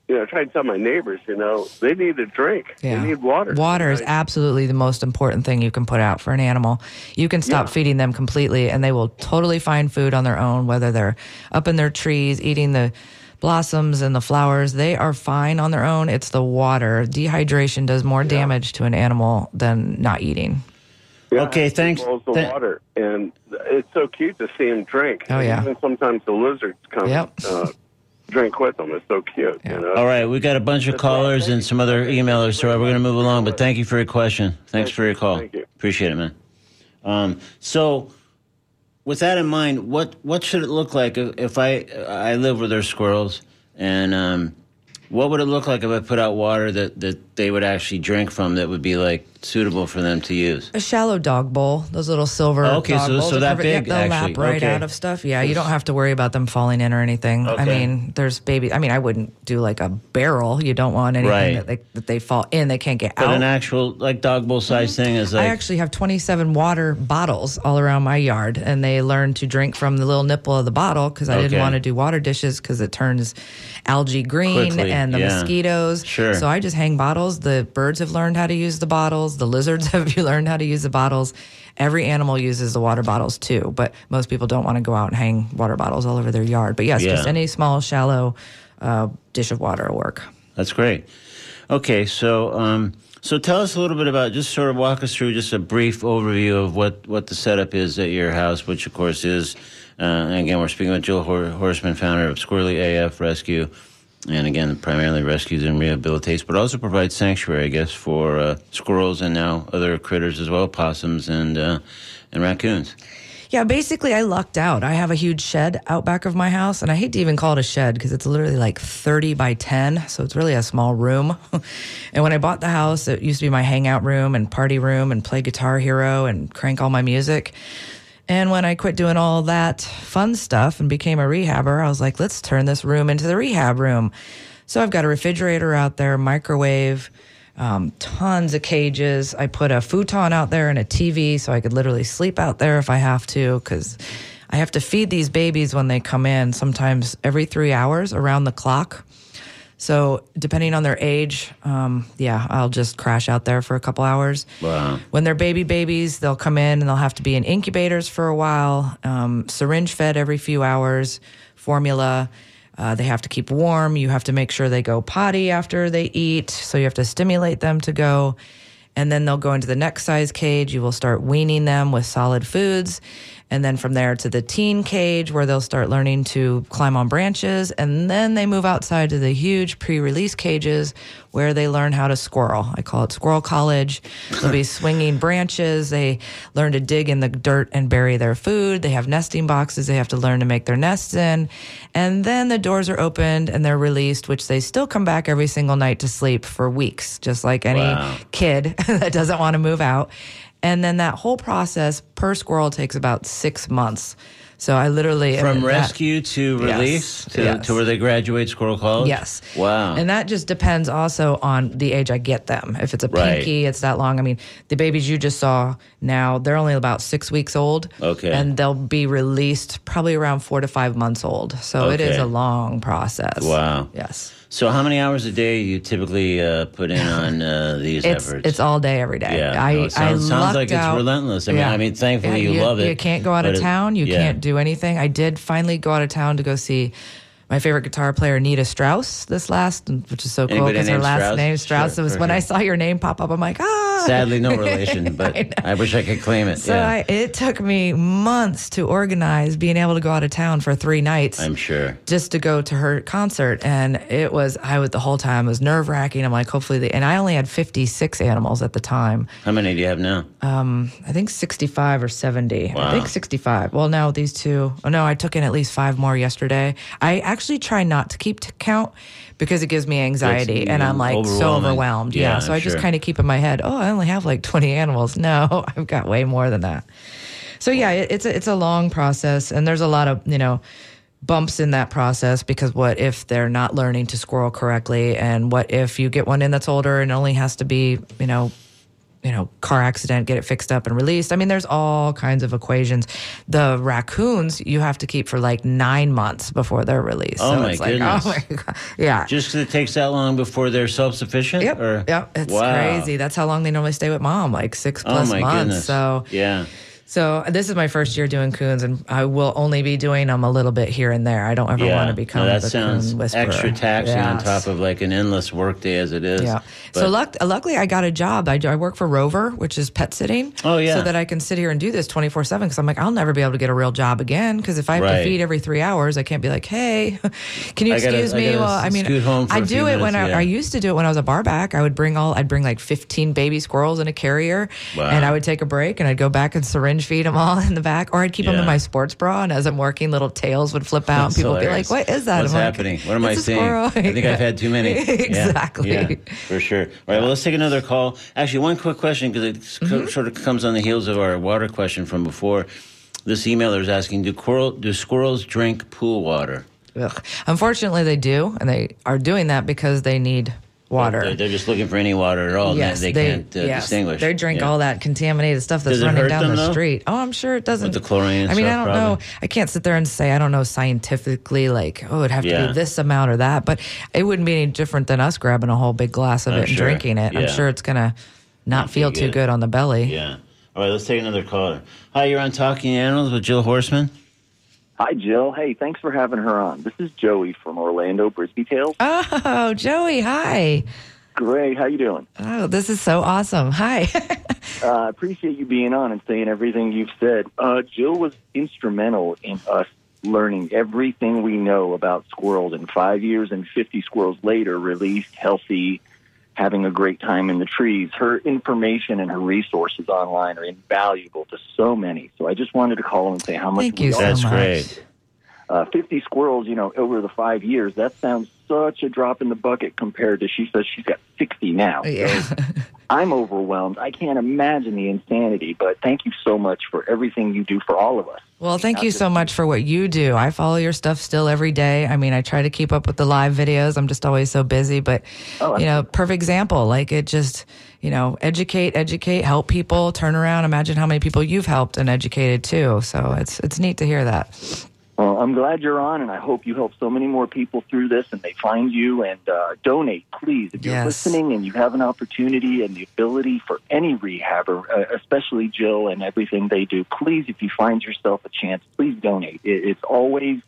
Speaker 7: You know, I try to tell my neighbors, you know, they need a drink.
Speaker 4: Yeah.
Speaker 7: They need water.
Speaker 4: Water is absolutely the most important thing you can put out for an animal. You can stop
Speaker 7: Yeah.
Speaker 4: feeding them completely and they will totally find food on their own, whether they're up in their trees eating the blossoms and the flowers. They are fine on their own. It's the water. Dehydration does more damage to an animal than not eating.
Speaker 7: Yeah,
Speaker 3: Okay, thanks.
Speaker 7: Bowls of
Speaker 3: Th-
Speaker 7: water, and it's so cute to see him drink.
Speaker 4: Oh, yeah.
Speaker 7: Even sometimes the lizards come
Speaker 4: Yep.
Speaker 7: uh, drink with them. It's so cute.
Speaker 4: Yeah.
Speaker 7: You know?
Speaker 3: All right, we got a bunch of callers and some other emailers, so we're going to move along. But thank you for your question. Thanks for your call.
Speaker 7: Thank you.
Speaker 3: Appreciate it, man. Um, so, with that in mind, what what should it look like if, if I I live with their squirrels, and um, what would it look like if I put out water that that they would actually drink from that would be like suitable for them to use?
Speaker 4: A shallow dog bowl, those little silver
Speaker 3: Okay,
Speaker 4: dog
Speaker 3: so-
Speaker 4: bowls.
Speaker 3: so that
Speaker 4: yep,
Speaker 3: big,
Speaker 4: they'll
Speaker 3: actually.
Speaker 4: lap right
Speaker 3: Okay.
Speaker 4: out of stuff. Yeah, you don't have to worry about them falling in or anything.
Speaker 3: Okay.
Speaker 4: I mean, there's baby. I mean, I wouldn't do like a barrel. You don't want anything
Speaker 3: Right.
Speaker 4: that, they, that they fall in. They can't get
Speaker 3: But
Speaker 4: out.
Speaker 3: an actual like dog bowl size mm-hmm. thing is like
Speaker 4: I actually have 27 water bottles all around my yard, and they learn to drink from the little nipple of the bottle because I
Speaker 3: Okay.
Speaker 4: didn't want to do water dishes because it turns algae green
Speaker 3: Quickly,
Speaker 4: and the
Speaker 3: yeah.
Speaker 4: mosquitoes.
Speaker 3: Sure.
Speaker 4: So I just hang bottles. The birds have learned how to use the bottles. The lizards <laughs> have learned how to use the bottles. Every animal uses the water bottles too, but most people don't want to go out and hang water bottles all over their yard. But yes,
Speaker 3: Yeah.
Speaker 4: just any small, shallow uh, dish of water will work.
Speaker 3: That's great. Okay, so um, so tell us a little bit about just sort of walk us through just a brief overview of what what the setup is at your house, which of course is uh, and again we're speaking with Jill Hor- Horseman, founder of Squirrely AF Rescue, and again primarily rescues and rehabilitates, but also provides sanctuary, I guess, for uh, squirrels and now other critters as well, possums and uh, and raccoons.
Speaker 4: Yeah, basically, I lucked out. I have a huge shed out back of my house, and I hate to even call it a shed because it's literally like 30 by 10. So it's really a small room. <laughs> and when I bought the house, it used to be my hangout room and party room and play Guitar Hero and crank all my music. And when I quit doing all that fun stuff and became a rehabber, I was like, let's turn this room into the rehab room. So I've got a refrigerator out there, microwave, um, tons of cages. I put a futon out there and a TV so I could literally sleep out there if I have to, because I have to feed these babies when they come in, sometimes every three hours around the clock. So depending on their age, um, yeah, I'll just crash out there for a couple hours.
Speaker 3: Wow.
Speaker 4: When they're baby babies, they'll come in and they'll have to be in incubators for a while, um, syringe fed every few hours, formula. Uh, they have to keep warm. You have to make sure they go potty after they eat. So you have to stimulate them to go. And then they'll go into the next size cage. You will start weaning them with solid foods. And then from there to the teen cage where they'll start learning to climb on branches. And then they move outside to the huge pre release cages where they learn how to squirrel. I call it squirrel college. They'll be <laughs> swinging branches. They learn to dig in the dirt and bury their food. They have nesting boxes they have to learn to make their nests in. And then the doors are opened and they're released, which they still come back every single night to sleep for weeks, just like any
Speaker 3: Wow.
Speaker 4: kid <laughs> that doesn't want to move out. And then that whole process per squirrel takes about six months. So I literally
Speaker 3: From
Speaker 4: that-
Speaker 3: rescue to
Speaker 4: Yes,
Speaker 3: release to,
Speaker 4: yes.
Speaker 3: to where they graduate Squirrel College.
Speaker 4: Yes.
Speaker 3: Wow.
Speaker 4: And that just depends also on the age I get them. If it's a
Speaker 3: Right.
Speaker 4: pinky, it's that long. I mean, the babies you just saw now, they're only about six weeks old.
Speaker 3: Okay.
Speaker 4: And they'll be released probably around four to five months old. So it is a long process.
Speaker 3: Wow.
Speaker 4: Yes.
Speaker 3: So, how many hours a day do you typically uh, put in <laughs> on uh, these
Speaker 4: It's
Speaker 3: efforts?
Speaker 4: it's all day, every day.
Speaker 3: Yeah,
Speaker 4: I,
Speaker 3: no, it sounds-
Speaker 4: I
Speaker 3: sounds like it's
Speaker 4: out.
Speaker 3: relentless. I mean- I mean, thankfully you love it,
Speaker 4: You can't go out of
Speaker 3: it-
Speaker 4: town. You
Speaker 3: yeah.
Speaker 4: can't do anything. I did finally go out of town to go see my favorite guitar player, Nita Strauss, this last, which is so cool
Speaker 3: Anybody
Speaker 4: because her last
Speaker 3: Strauss?
Speaker 4: name Strauss.
Speaker 3: Sure,
Speaker 4: it was when I saw your name pop up. I'm like, ah.
Speaker 3: Sadly, no <laughs> relation, but
Speaker 4: I
Speaker 3: I, wish I could claim it.
Speaker 4: So
Speaker 3: yeah,
Speaker 4: I, it took me months to organize being able to go out of town for three nights
Speaker 3: I'm sure.
Speaker 4: just to go to her concert. And it was, I was the whole time, it was nerve wracking. I'm like, hopefully, they, and I only had 56 animals at the time.
Speaker 3: How many do you have now?
Speaker 4: I think 65 or 70.
Speaker 3: Wow.
Speaker 4: I think 65. Well, now these two, oh no, I took in at least five more yesterday. I actually try not to keep count because it gives me anxiety and I'm like so overwhelmed. Yeah.
Speaker 3: Yeah,
Speaker 4: so I just kind of keep in my head, oh, I only have like 20 animals. <laughs> No, I've got way more than that. So yeah, it, it's a, it's a long process, and there's a lot of you know bumps in that process because what if they're not learning to squirrel correctly, and what if you get one in that's older and only has to be you know you know car accident, get it fixed up and released. I mean, there's all kinds of equations. The raccoons you have to keep for like nine months before they're released.
Speaker 3: Oh,
Speaker 4: so
Speaker 3: my
Speaker 4: it's like, oh
Speaker 3: goodness.
Speaker 4: oh my <laughs> god, yeah.
Speaker 3: Just 'cause it takes that long before they're self sufficient?
Speaker 4: Yep.
Speaker 3: Or?
Speaker 4: Yep. It's
Speaker 3: Wow.
Speaker 4: crazy. That's how long they normally stay with mom, like six
Speaker 3: oh
Speaker 4: plus
Speaker 3: my
Speaker 4: months.
Speaker 3: goodness.
Speaker 4: So
Speaker 3: yeah.
Speaker 4: So this is my first year doing coons, and I will only be doing them a little bit here and there. I don't ever
Speaker 3: Yeah.
Speaker 4: want to become
Speaker 3: no, that sounds extra taxing on top of like an endless workday as it is.
Speaker 4: Yeah.
Speaker 3: But-
Speaker 4: so luck- luckily, I got a job. I, do, I work for Rover, which is pet sitting.
Speaker 3: Oh, yeah.
Speaker 4: So that I can sit here and do this twenty four seven. Because I'm like, I'll never be able to get a real job again. Because if I have
Speaker 3: Right.
Speaker 4: to feed every three hours, I can't be like, hey, <laughs> can you
Speaker 3: I gotta-
Speaker 4: excuse
Speaker 3: I
Speaker 4: me?
Speaker 3: gotta
Speaker 4: well, I mean,
Speaker 3: scoot home for
Speaker 4: I do it when
Speaker 3: minutes,
Speaker 4: I,
Speaker 3: yeah.
Speaker 4: I used to do it when I was a barback. I would bring all, I'd bring like fifteen baby squirrels in a carrier,
Speaker 3: Wow.
Speaker 4: and I would take a break and I'd go back and feed them all <laughs> in the back, or I'd keep them in my sports bra. And as I'm working, little tails would flip out, and
Speaker 3: That's
Speaker 4: people would be like, "What is that?"
Speaker 3: What's
Speaker 4: I'm like,
Speaker 3: happening? What am I seeing? I think I've had too many. <laughs>
Speaker 4: Exactly.
Speaker 3: Yeah, for sure. All right, well, let's take another call. Actually, one quick question because it
Speaker 4: Mm-hmm.
Speaker 3: sort of comes on the heels of our water question from before. This emailer is asking: Do squirrel do squirrels drink pool water?
Speaker 4: Ugh. Unfortunately, they do, and they are doing that because they need water.
Speaker 3: They're, they're just looking for any water at all.
Speaker 4: yes,
Speaker 3: they, they can't uh,
Speaker 4: yes,
Speaker 3: distinguish.
Speaker 4: They drink
Speaker 3: Yeah.
Speaker 4: all that contaminated stuff that's running down
Speaker 3: them,
Speaker 4: the
Speaker 3: though?
Speaker 4: street. Oh, I'm sure it doesn't.
Speaker 3: With the chlorine
Speaker 4: I mean, I don't know. I can't sit there and say I don't know scientifically, like, oh, it'd have to
Speaker 3: Yeah.
Speaker 4: be this amount or that, but it wouldn't be any different than us grabbing a whole big glass of
Speaker 3: I'm
Speaker 4: it and drinking it. I'm sure it's gonna not
Speaker 3: Not
Speaker 4: feel too
Speaker 3: good.
Speaker 4: good on the belly.
Speaker 3: Yeah. All right, let's take another caller. Hi, you're on Talking Animals with Jill Horseman.
Speaker 8: Hi, Jill. Hey, thanks for having her on. This is Joey from Orlando Brisbee Tales.
Speaker 4: Oh, Joey, hi.
Speaker 8: Great. How you doing?
Speaker 4: Oh, this is so awesome. Hi. <laughs>
Speaker 8: Uh, I appreciate you being on and saying everything you've said. Uh, Jill was instrumental in us learning everything we know about squirrels. And five years and 50 squirrels later, released, healthy, having a great time in the trees. Her information and her resources online are invaluable to so many. So I just wanted to call and say how much
Speaker 4: Thank
Speaker 8: we
Speaker 4: you
Speaker 8: all
Speaker 4: so
Speaker 3: That's great.
Speaker 8: Uh, 50 squirrels, you know, over the five years, that sounds such a drop in the bucket compared to she says she's got 60 now.
Speaker 4: Yeah. <laughs>
Speaker 8: I'm overwhelmed. I can't imagine the insanity, but thank you so much for everything you do for all of us.
Speaker 4: Well, thank you so much for what you do. I follow your stuff still every day. I mean, I try to keep up with the live videos. I'm just always so busy, but
Speaker 8: Oh,
Speaker 4: you know, perfect example. Like it just, you know, educate, educate, help people, turn around. Imagine how many people you've helped and educated too. So it's it's neat to hear that.
Speaker 8: Well, I'm glad you're on, and I hope you help so many more people through this and they find you and uh, donate, please. If you're
Speaker 4: Yes.
Speaker 8: listening and you have an opportunity and the ability for any rehabber, uh, especially Jill and everything they do, please, if you find yourself a chance, please donate. It, it's always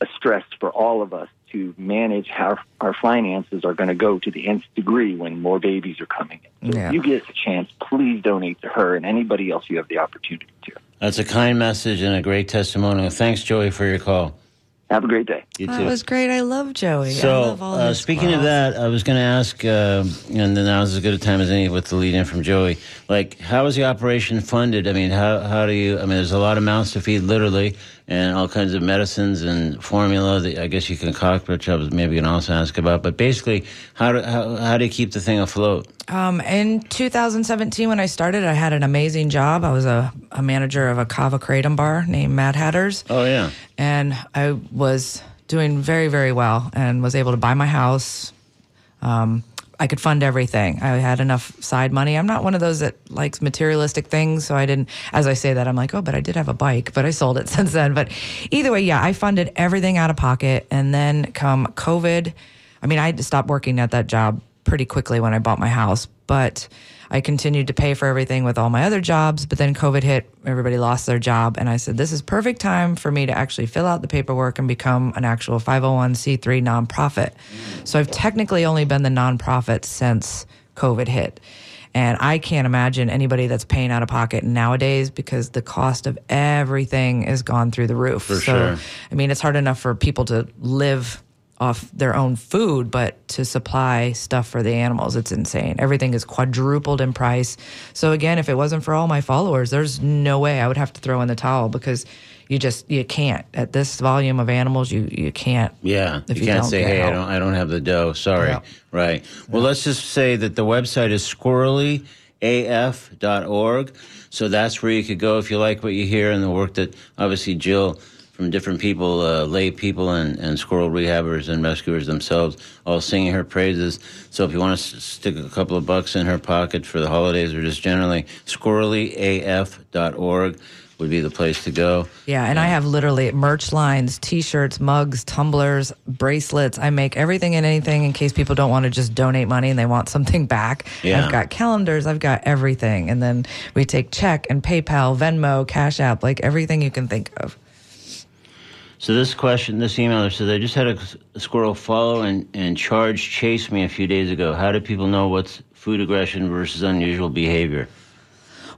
Speaker 8: a stress for all of us to manage how our finances are going to go to the nth degree when more babies are coming in. So
Speaker 4: Yeah.
Speaker 8: if you get a chance, please donate to her and anybody else you have the opportunity to.
Speaker 3: That's a kind message and a great testimonial. Thanks, Joey, for your call.
Speaker 8: Have a great day.
Speaker 3: You
Speaker 4: That
Speaker 3: too.
Speaker 4: was great. I love Joey. I
Speaker 3: So,
Speaker 4: love all
Speaker 3: uh,
Speaker 4: his
Speaker 3: speaking of that, I was going to ask, uh, and then now's as good a time as any with the lead in from Joey. Like, how is the operation funded? I mean, how how do you? I mean, there's a lot of mouths to feed, literally, and all kinds of medicines and formula that I guess you can concoct, which I was maybe can also ask about. But basically, how do how, how do you keep the thing afloat?
Speaker 4: Um, in 2017, when I started, I had an amazing job. I was a, a manager of a kava kratom bar named Mad Hatters.
Speaker 3: Oh yeah,
Speaker 4: and I was doing very, very well and was able to buy my house. Um, I could fund everything. I had enough side money. I'm not one of those that likes materialistic things, so I didn't. As I say that, I'm like, oh, but I did have a bike, but I sold it <laughs> since then. But either way, yeah, I funded everything out of pocket, and then come COVID. I mean, I had to stop working at that job pretty quickly when I bought my house, but I continued to pay for everything with all my other jobs. But then COVID hit, everybody lost their job. And I said, this is perfect time for me to actually fill out the paperwork and become an actual 501c3 nonprofit. So I've technically only been the nonprofit since COVID hit. And I can't imagine anybody that's paying out of pocket nowadays because the cost of everything has gone through the roof.
Speaker 3: For
Speaker 4: so,
Speaker 3: sure.
Speaker 4: I mean, it's hard enough for people to live off their own food, but to supply stuff for the animals, it's insane. Everything is quadrupled in price. So again, if it wasn't for all my followers, there's no way I would have to throw in the towel because you just you can't at this volume of animals. You you can't.
Speaker 3: Yeah,
Speaker 4: If
Speaker 3: you,
Speaker 4: you
Speaker 3: can't say, "Hey, I don't, I don't have the dough." Sorry.
Speaker 4: Yeah.
Speaker 3: Right. Well, let's just say that the website is squirrelyaf.org. So that's where you could go if you like what you hear and the work that obviously Jill from different people, uh, lay people and, and squirrel rehabbers and rescuers themselves, all singing her praises. So if you want to s- stick a couple of bucks in her pocket for the holidays or just generally, squirrelyaf.org would be the place to go.
Speaker 4: Yeah, and I have literally merch lines, t-shirts, mugs, tumblers, bracelets. I make everything and anything in case people don't want to just donate money and they want something <laughs> back.
Speaker 3: Yeah.
Speaker 4: I've got calendars, I've got everything. And then we take check and PayPal, Venmo, Cash App, like everything you can think of.
Speaker 3: So this question, this emailer says, I just had a, squirrel follow and, and charge chase me a few days ago. How do people know what's food aggression versus unusual behavior?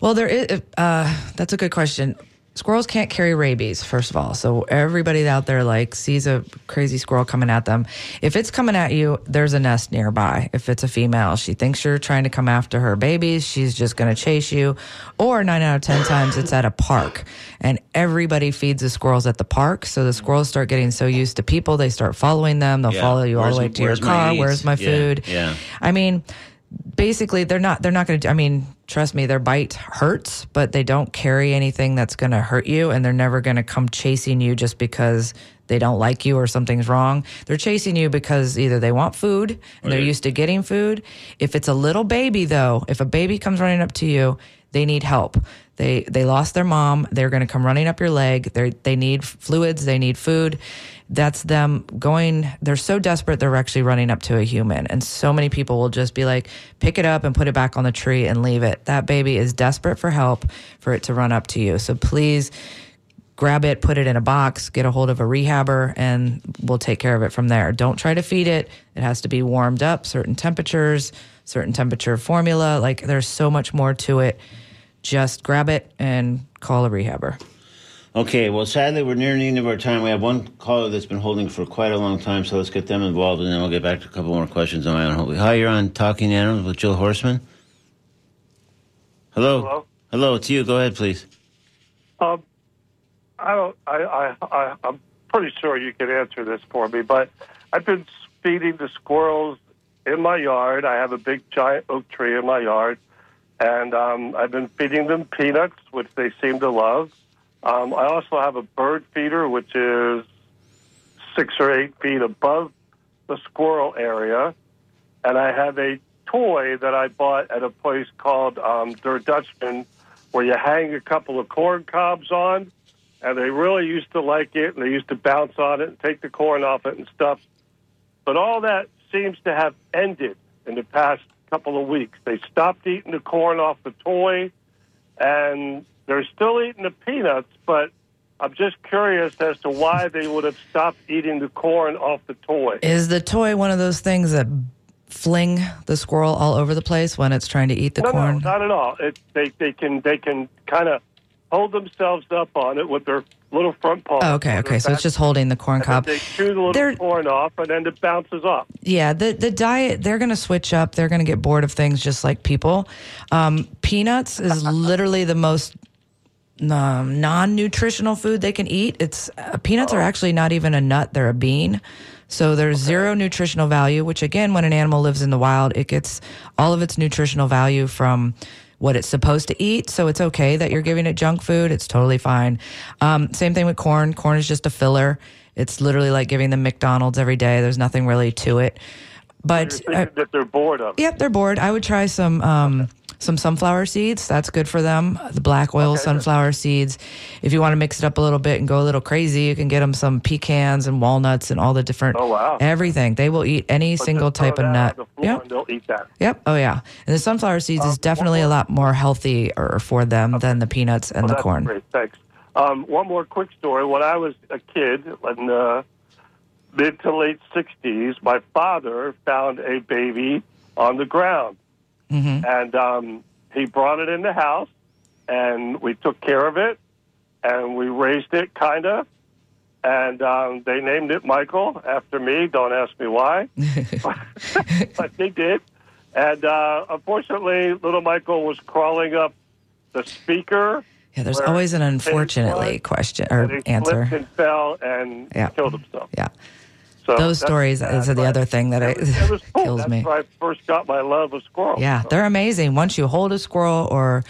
Speaker 4: Well, there is. Uh, that's a good question. Squirrels can't carry rabies, first of all. So everybody out there like sees a crazy squirrel coming at them. If it's coming at you, there's a nest nearby. If it's a female, she thinks you're trying to come after her babies. She's just going to chase you. Or nine out of ten times, it's at a park, and everybody feeds the squirrels at the park. So the squirrels start getting so used to people, they start following them. They'll
Speaker 3: Yeah.
Speaker 4: follow you all
Speaker 3: Where's-
Speaker 4: the way to your car. Where's my
Speaker 3: Yeah,
Speaker 4: food?
Speaker 3: yeah.
Speaker 4: I mean, basically they're not they're not going to i mean trust me their bite hurts but they don't carry anything that's going to hurt you and they're never going to come chasing you just because they don't like you or something's wrong. They're chasing you because either they want food and they're used to getting food. If it's a little baby though if a baby comes running up to you they need help they they lost their mom. They're going to come running up your leg. They they need fluids. They need food. That's them going they're so desperate they're actually running up to a human. And so many people will just be like pick it up and put it back on the tree and leave it. That baby is desperate for help for it to run up to you. So please grab it put it in a box get a hold of a rehabber and we'll take care of it from there. Don't try to feed it. It has to be warmed up certain temperatures certain temperature formula. Like there's so much more to it just grab it and call a rehabber
Speaker 3: Okay, well, sadly, we're nearing the end of our time. We have one caller that's been holding for quite a long time, so let's get them involved, and then we'll get back to a couple more questions on my own. Hopefully. Hi, you're on Talking Animals with Jill Horseman. Hello.
Speaker 9: Hello?
Speaker 3: Hello, it's you. Go ahead, please.
Speaker 9: Um, I don't. I, I, I. I'm pretty sure you can answer this for me, but I've been feeding the squirrels in my yard. I have a big giant oak tree in my yard, and um, I've been feeding them peanuts, which they seem to love. Um, I also have a bird feeder, which is six or eight feet above the squirrel area, and I have a toy that I bought at a place called um, Der Dutchman, where you hang a couple of corn cobs on, and they really used to like it, and they used to bounce on it and take the corn off it and stuff. But all that seems to have ended in the past couple of weeks. They stopped eating the corn off the toy, and they're still eating the peanuts, but I'm just curious as to why they would have stopped eating the corn off the toy.
Speaker 4: Is the toy one of those things that fling the squirrel all over the place when it's trying to eat the
Speaker 9: no,
Speaker 4: corn?
Speaker 9: no, not at all. It, they they can they can kind of hold themselves up on it with their little front paw.
Speaker 4: Oh, okay, okay. So it's just holding the corn cob.
Speaker 9: They chew the little
Speaker 4: They're-
Speaker 9: corn off, and then it bounces off.
Speaker 4: Yeah, the the diet they're going to switch up. They're going to get bored of things just like people. Um, peanuts is <laughs> literally the most um, non-nutritional food they can eat. It's uh, peanuts are actually not even a nut; they're a bean. So there's zero nutritional value. Which again, when an animal lives in the wild, it gets all of its nutritional value from what it's supposed to eat. So it's okay that you're giving it junk food. It's totally fine. Um, same thing with corn. Corn is just a filler. It's literally like giving them McDonald's every day. There's nothing really to it. But uh,
Speaker 9: that they're bored of.
Speaker 4: Yep, they're bored. I would try some um, some sunflower seeds. That's good for them. The black oil
Speaker 9: Okay.
Speaker 4: sunflower seeds. If you want to mix it up a little bit and go a little crazy, you can get them some pecans and walnuts and all the different
Speaker 9: Oh, wow.
Speaker 4: everything. They will eat any
Speaker 9: But
Speaker 4: single type of nut.
Speaker 9: On the floor
Speaker 4: Yep.
Speaker 9: they'll eat that.
Speaker 4: Yep. Oh yeah. And the sunflower seeds
Speaker 9: Um,
Speaker 4: is definitely a lot more healthy for them than the peanuts and
Speaker 9: Well,
Speaker 4: the corn.
Speaker 9: Great, thanks. Um, one more quick story. When I was a kid, in the mid to late '60s, my father found a baby on the ground,
Speaker 4: hmm
Speaker 9: and um, he brought it in the house, and we took care of it, and we raised it, kind of. and um, they named it Michael after me. Don't ask me why, <laughs> <laughs> but they did. And uh, unfortunately, little Michael was crawling up the speaker.
Speaker 4: Yeah, there's always an unfortunately question or answer.
Speaker 9: and fell and
Speaker 4: Yeah.
Speaker 9: killed himself.
Speaker 4: Yeah.
Speaker 9: So
Speaker 4: Those stories
Speaker 9: sad,
Speaker 4: is the other thing that
Speaker 9: it
Speaker 4: I-
Speaker 9: was, it was <laughs> cool.
Speaker 4: kills
Speaker 9: That's
Speaker 4: me.
Speaker 9: I first got my love of squirrels.
Speaker 4: Yeah,
Speaker 9: So-
Speaker 4: they're amazing. Once you hold a squirrel or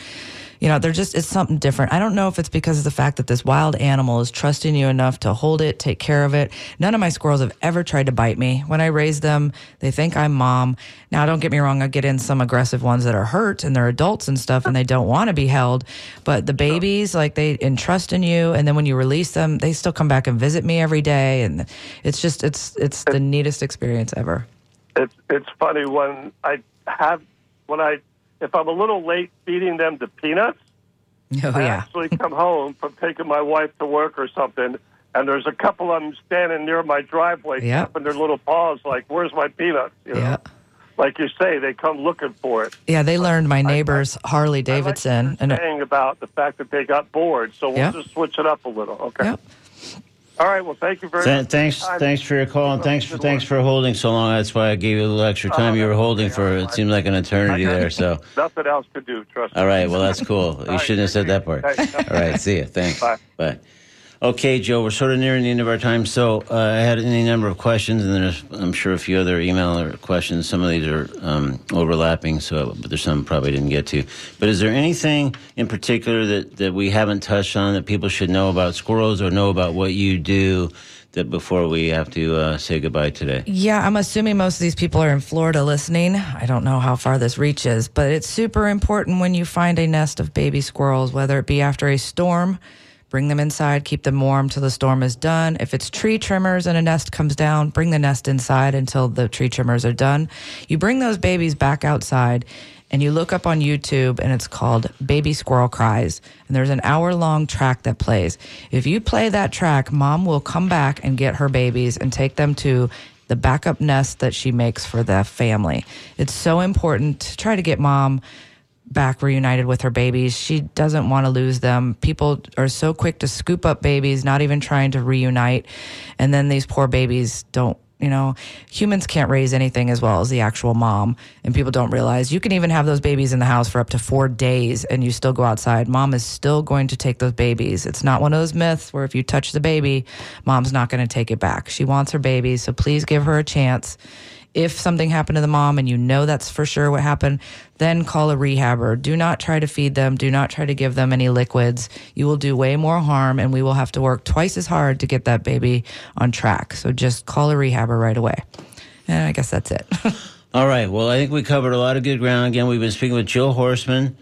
Speaker 4: you know, they're just it's something different. I don't know if it's because of the fact that this wild animal is trusting you enough to hold it, take care of it. None of my squirrels have ever tried to bite me. When I raise them, they think I'm mom. Now, don't get me wrong, I get in some aggressive ones that are hurt and they're adults and stuff and they don't want to be held. But the babies, like they entrust in you and then when you release them, they still come back and visit me every day and it's just it's it's the neatest experience ever.
Speaker 9: it's it's funny when I have when I if I'm a little late feeding them the peanuts. <laughs>
Speaker 4: Oh
Speaker 9: I
Speaker 4: yeah.
Speaker 9: actually come home from taking my wife to work or something, and there's a couple of them standing near my driveway,
Speaker 4: Yeah.
Speaker 9: tapping their little paws, like, "Where's my peanuts?" You know,
Speaker 4: Yeah.
Speaker 9: like you say, they come looking for it.
Speaker 4: Yeah, they learned my neighbor's Harley Davidson
Speaker 9: I like
Speaker 4: and
Speaker 9: saying about the fact that they got bored, so we'll
Speaker 4: Yeah.
Speaker 9: just switch it up a little. Okay.
Speaker 4: Yep.
Speaker 9: All right. Well, thank you very
Speaker 3: Th-
Speaker 9: much.
Speaker 3: thanks,
Speaker 9: I'm-
Speaker 3: thanks for your call, and thanks for thanks for holding so long. That's why I gave you a little extra time. You were holding for it seemed like an eternity there. So, <laughs>
Speaker 9: Nothing else to do. Trust me.
Speaker 3: all right, well that's cool. <laughs> You shouldn't have said that part. All right, see you. Thanks.
Speaker 9: Bye.
Speaker 3: Bye. Okay, Joe, we're sort of nearing the end of our time. So uh, I had any number of questions, and there's I'm sure a few other email or questions. Some of these are um, overlapping, so but there's some probably didn't get to. But is there anything in particular that that we haven't touched on that people should know about squirrels or know about what you do? That before we have to uh, say goodbye today.
Speaker 4: Yeah, I'm assuming most of these people are in Florida listening. I don't know how far this reaches, but it's super important when you find a nest of baby squirrels, whether it be after a storm, bring them inside, keep them warm till the storm is done. If it's tree trimmers and a nest comes down, bring the nest inside until the tree trimmers are done. You bring those babies back outside and you look up on YouTube and it's called Baby Squirrel Cries. And there's an hour long track that plays. If you play that track, mom will come back and get her babies and take them to the backup nest that she makes for the family. It's so important to try to get mom back reunited with her babies. She doesn't want to lose them. People are so quick to scoop up babies, not even trying to reunite. And then these poor babies don't, you know, humans can't raise anything as well as the actual mom. And people don't realize you can even have those babies in the house for up to four days and you still go outside. Mom is still going to take those babies. It's not one of those myths where if you touch the baby, mom's not going to take it back. She wants her baby. So please give her a chance if something happened to the mom and you know that's for sure what happened, then call a rehabber. Do not try to feed them. Do not try to give them any liquids. You will do way more harm and we will have to work twice as hard to get that baby on track. So just call a rehabber right away. And I guess that's it. <laughs>
Speaker 3: All right. Well, I think we covered a lot of good ground. Again, we've been speaking with Jill Horseman.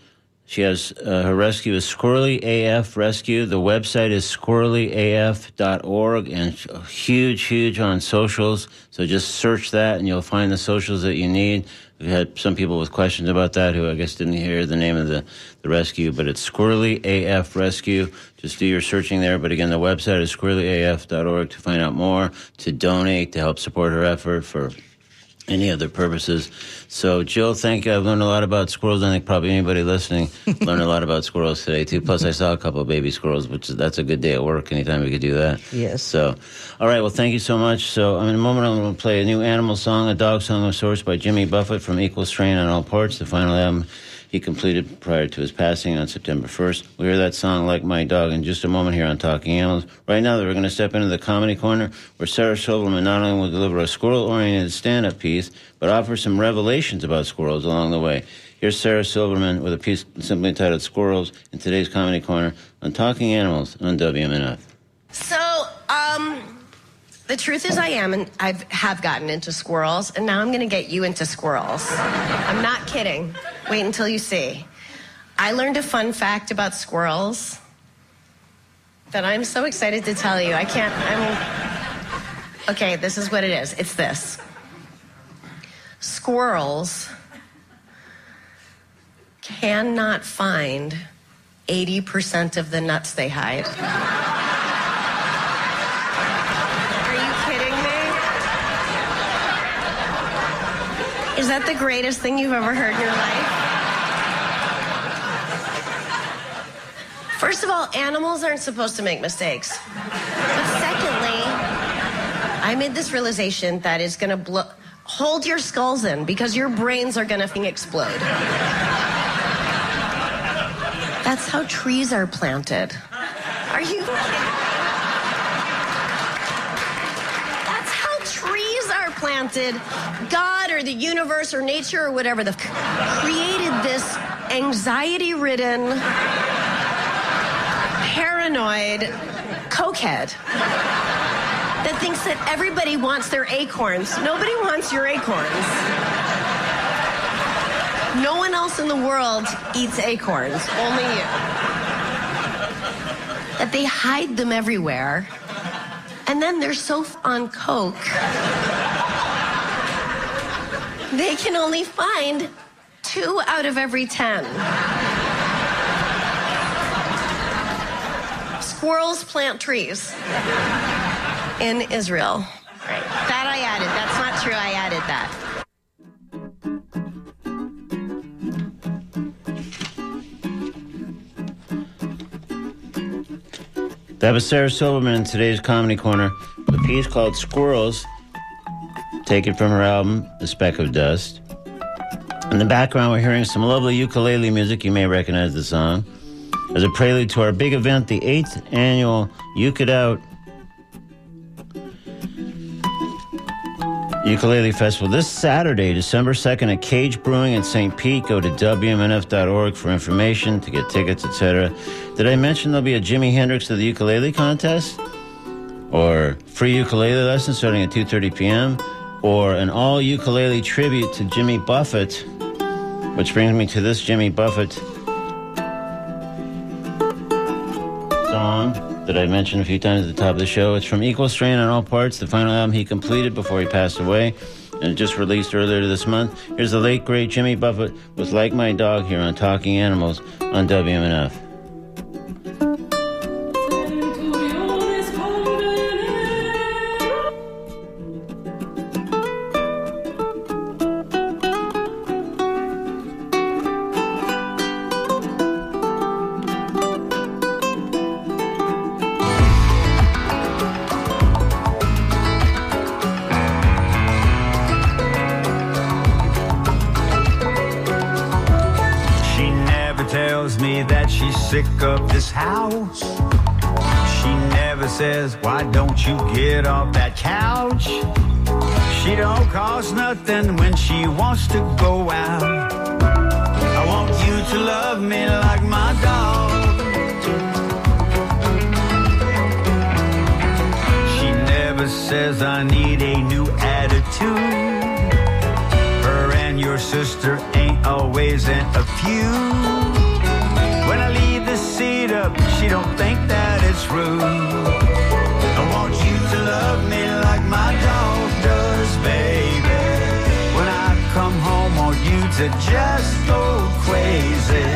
Speaker 3: She has uh, her rescue is Squirrely AF Rescue. The website is squirrelyaf.org and huge, huge on socials. So just search that and you'll find the socials that you need. We've had some people with questions about that who I guess didn't hear the name of the, the rescue, but it's Squirrely AF Rescue. Just do your searching there. But again, the website is squirrelyaf.org to find out more, to donate, to help support her effort for any other purposes. So, Jill, thank you. I've learned a lot about squirrels. I think probably anybody listening <laughs> learned a lot about squirrels today too. Plus, I saw a couple of baby squirrels, which is, that's a good day at work. Anytime we could do that.
Speaker 4: Yes.
Speaker 3: So, all right. Well, thank you so much. So, in a moment, I'm going to play a new animal song, a dog song of sorts by Jimmy Buffett from Equal Strain on All Parts, the final album he completed prior to his passing on September 1st. We hear that song like my dog in just a moment here on Talking Animals. Right now, we're going to step into the comedy corner where Sarah Silverman not only will deliver a squirrel-oriented stand-up piece, but offer some revelations about squirrels along the way. Here's Sarah Silverman with a piece simply titled Squirrels in today's comedy corner on Talking Animals on WMNF.
Speaker 10: So, um, the truth is, I am, and I have gotten into squirrels, and now I'm going to get you into squirrels. I'm not kidding. Wait until you see. I learned a fun fact about squirrels that I'm so excited to tell you. I can't. I'm. Okay, this is what it is. It's this. Squirrels cannot find 80% of the nuts they hide. Are you kidding me? Is that the greatest thing you've ever heard in your life? First of all, animals aren't supposed to make mistakes. But secondly, I made this realization that is going to blow. Hold your skulls in because your brains are going to explode. That's how trees are planted. Are you kidding? That's how trees are planted. God or the universe or nature or whatever the created this anxiety-ridden, paranoid cokehead that thinks that everybody wants their acorns. Nobody wants your acorns. No one else in the world eats acorns, only you. That they hide them everywhere. And then they're so on coke. They can only find two out of every ten. Squirrels plant trees in Israel. Right. That I added. That's not true. I added that.
Speaker 3: That was Sarah Silverman in today's Comedy Corner a piece called Squirrels, taken from her album, The Speck of Dust. In the background, we're hearing some lovely ukulele music. You may recognize the song. As a prelude to our big event, the 8th annual Uke It Out Ukulele Festival this Saturday, December 2nd at Cage Brewing in St. Pete. Go to WMNF.org for information to get tickets, etc. Did I mention there'll be a Jimi Hendrix of the ukulele contest? Or free ukulele lesson starting at 2.30 p.m.? Or an all ukulele tribute to Jimmy Buffett? Which brings me to this Jimmy Buffett that I mentioned a few times at the top of the show. It's from Equal Strain on All Parts, the final album he completed before he passed away, and just released earlier this month. Here's the late, great Jimmy Buffett with Like My Dog here on Talking Animals on WMNF.
Speaker 11: Sick of this house. She never says, why don't you get off that couch? She don't cost nothing when she wants to go out. I want you to love me like my dog. She never says I need a new attitude. Her and your sister ain't always in a feud. Up, she don't think that it's rude. I want you to love me like my dog does, baby. When I come home, want you to just go crazy.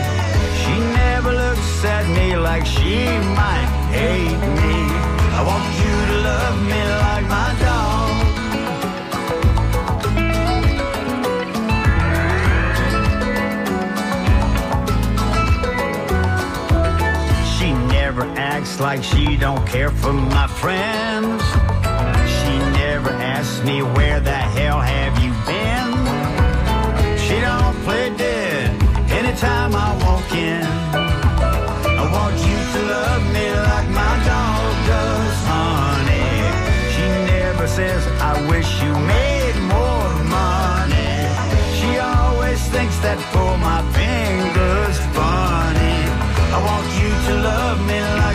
Speaker 11: She never looks at me like she might hate me. I want you to love me like my dog. Acts like she don't care for my friends. She never asks me where the hell have you been. She don't play dead anytime I walk in. I want you to love me like my dog does, honey. She never says I wish you made more money. She always thinks that pull my fingers funny. I want you to love me like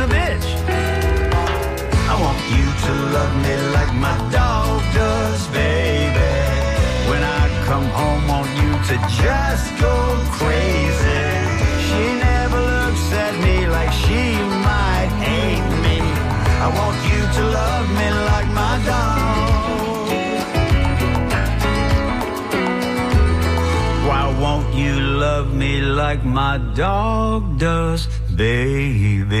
Speaker 11: a bitch. I want you to love me like my dog does, baby. When I come home, want you to just go crazy. She never looks at me like she might hate me. I want you to love me like my dog. Why won't you love me like my dog does, baby?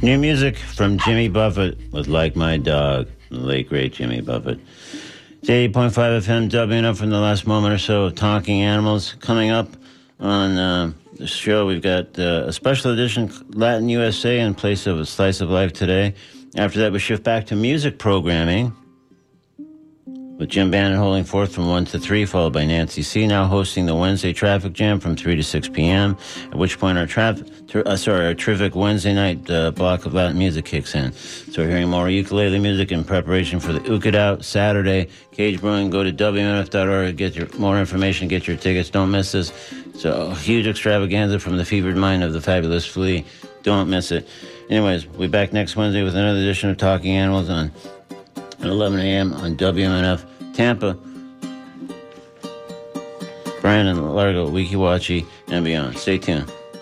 Speaker 3: New music from Jimmy Buffett with Like My Dog. the late great Jimmy Buffett. It's 80.5 FM up from the last moment or so of Talking Animals. Coming up on uh, the show, we've got uh, a special edition Latino USA in place of a slice of life today. After that, we shift back to music programming with Jim Bannon holding forth from 1 to 3, followed by Nancy C. now hosting the Wednesday traffic jam from 3 to 6 p.m., at which point our, traffic, uh, sorry, our terrific Wednesday night uh, block of Latin music kicks in. So we're hearing more ukulele music in preparation for the Uke It Out Saturday. Cage Brewing, go to WMNF.org, get your more information, get your tickets. Don't miss this. So huge extravaganza from the fevered mind of the fabulous Flea. Don't miss it. Anyways, we'll be back next Wednesday with another edition of Talking Animals on at 11 a.m. on WMNF Tampa, Brandon, Largo, Weeki Wachee, and beyond. Stay tuned.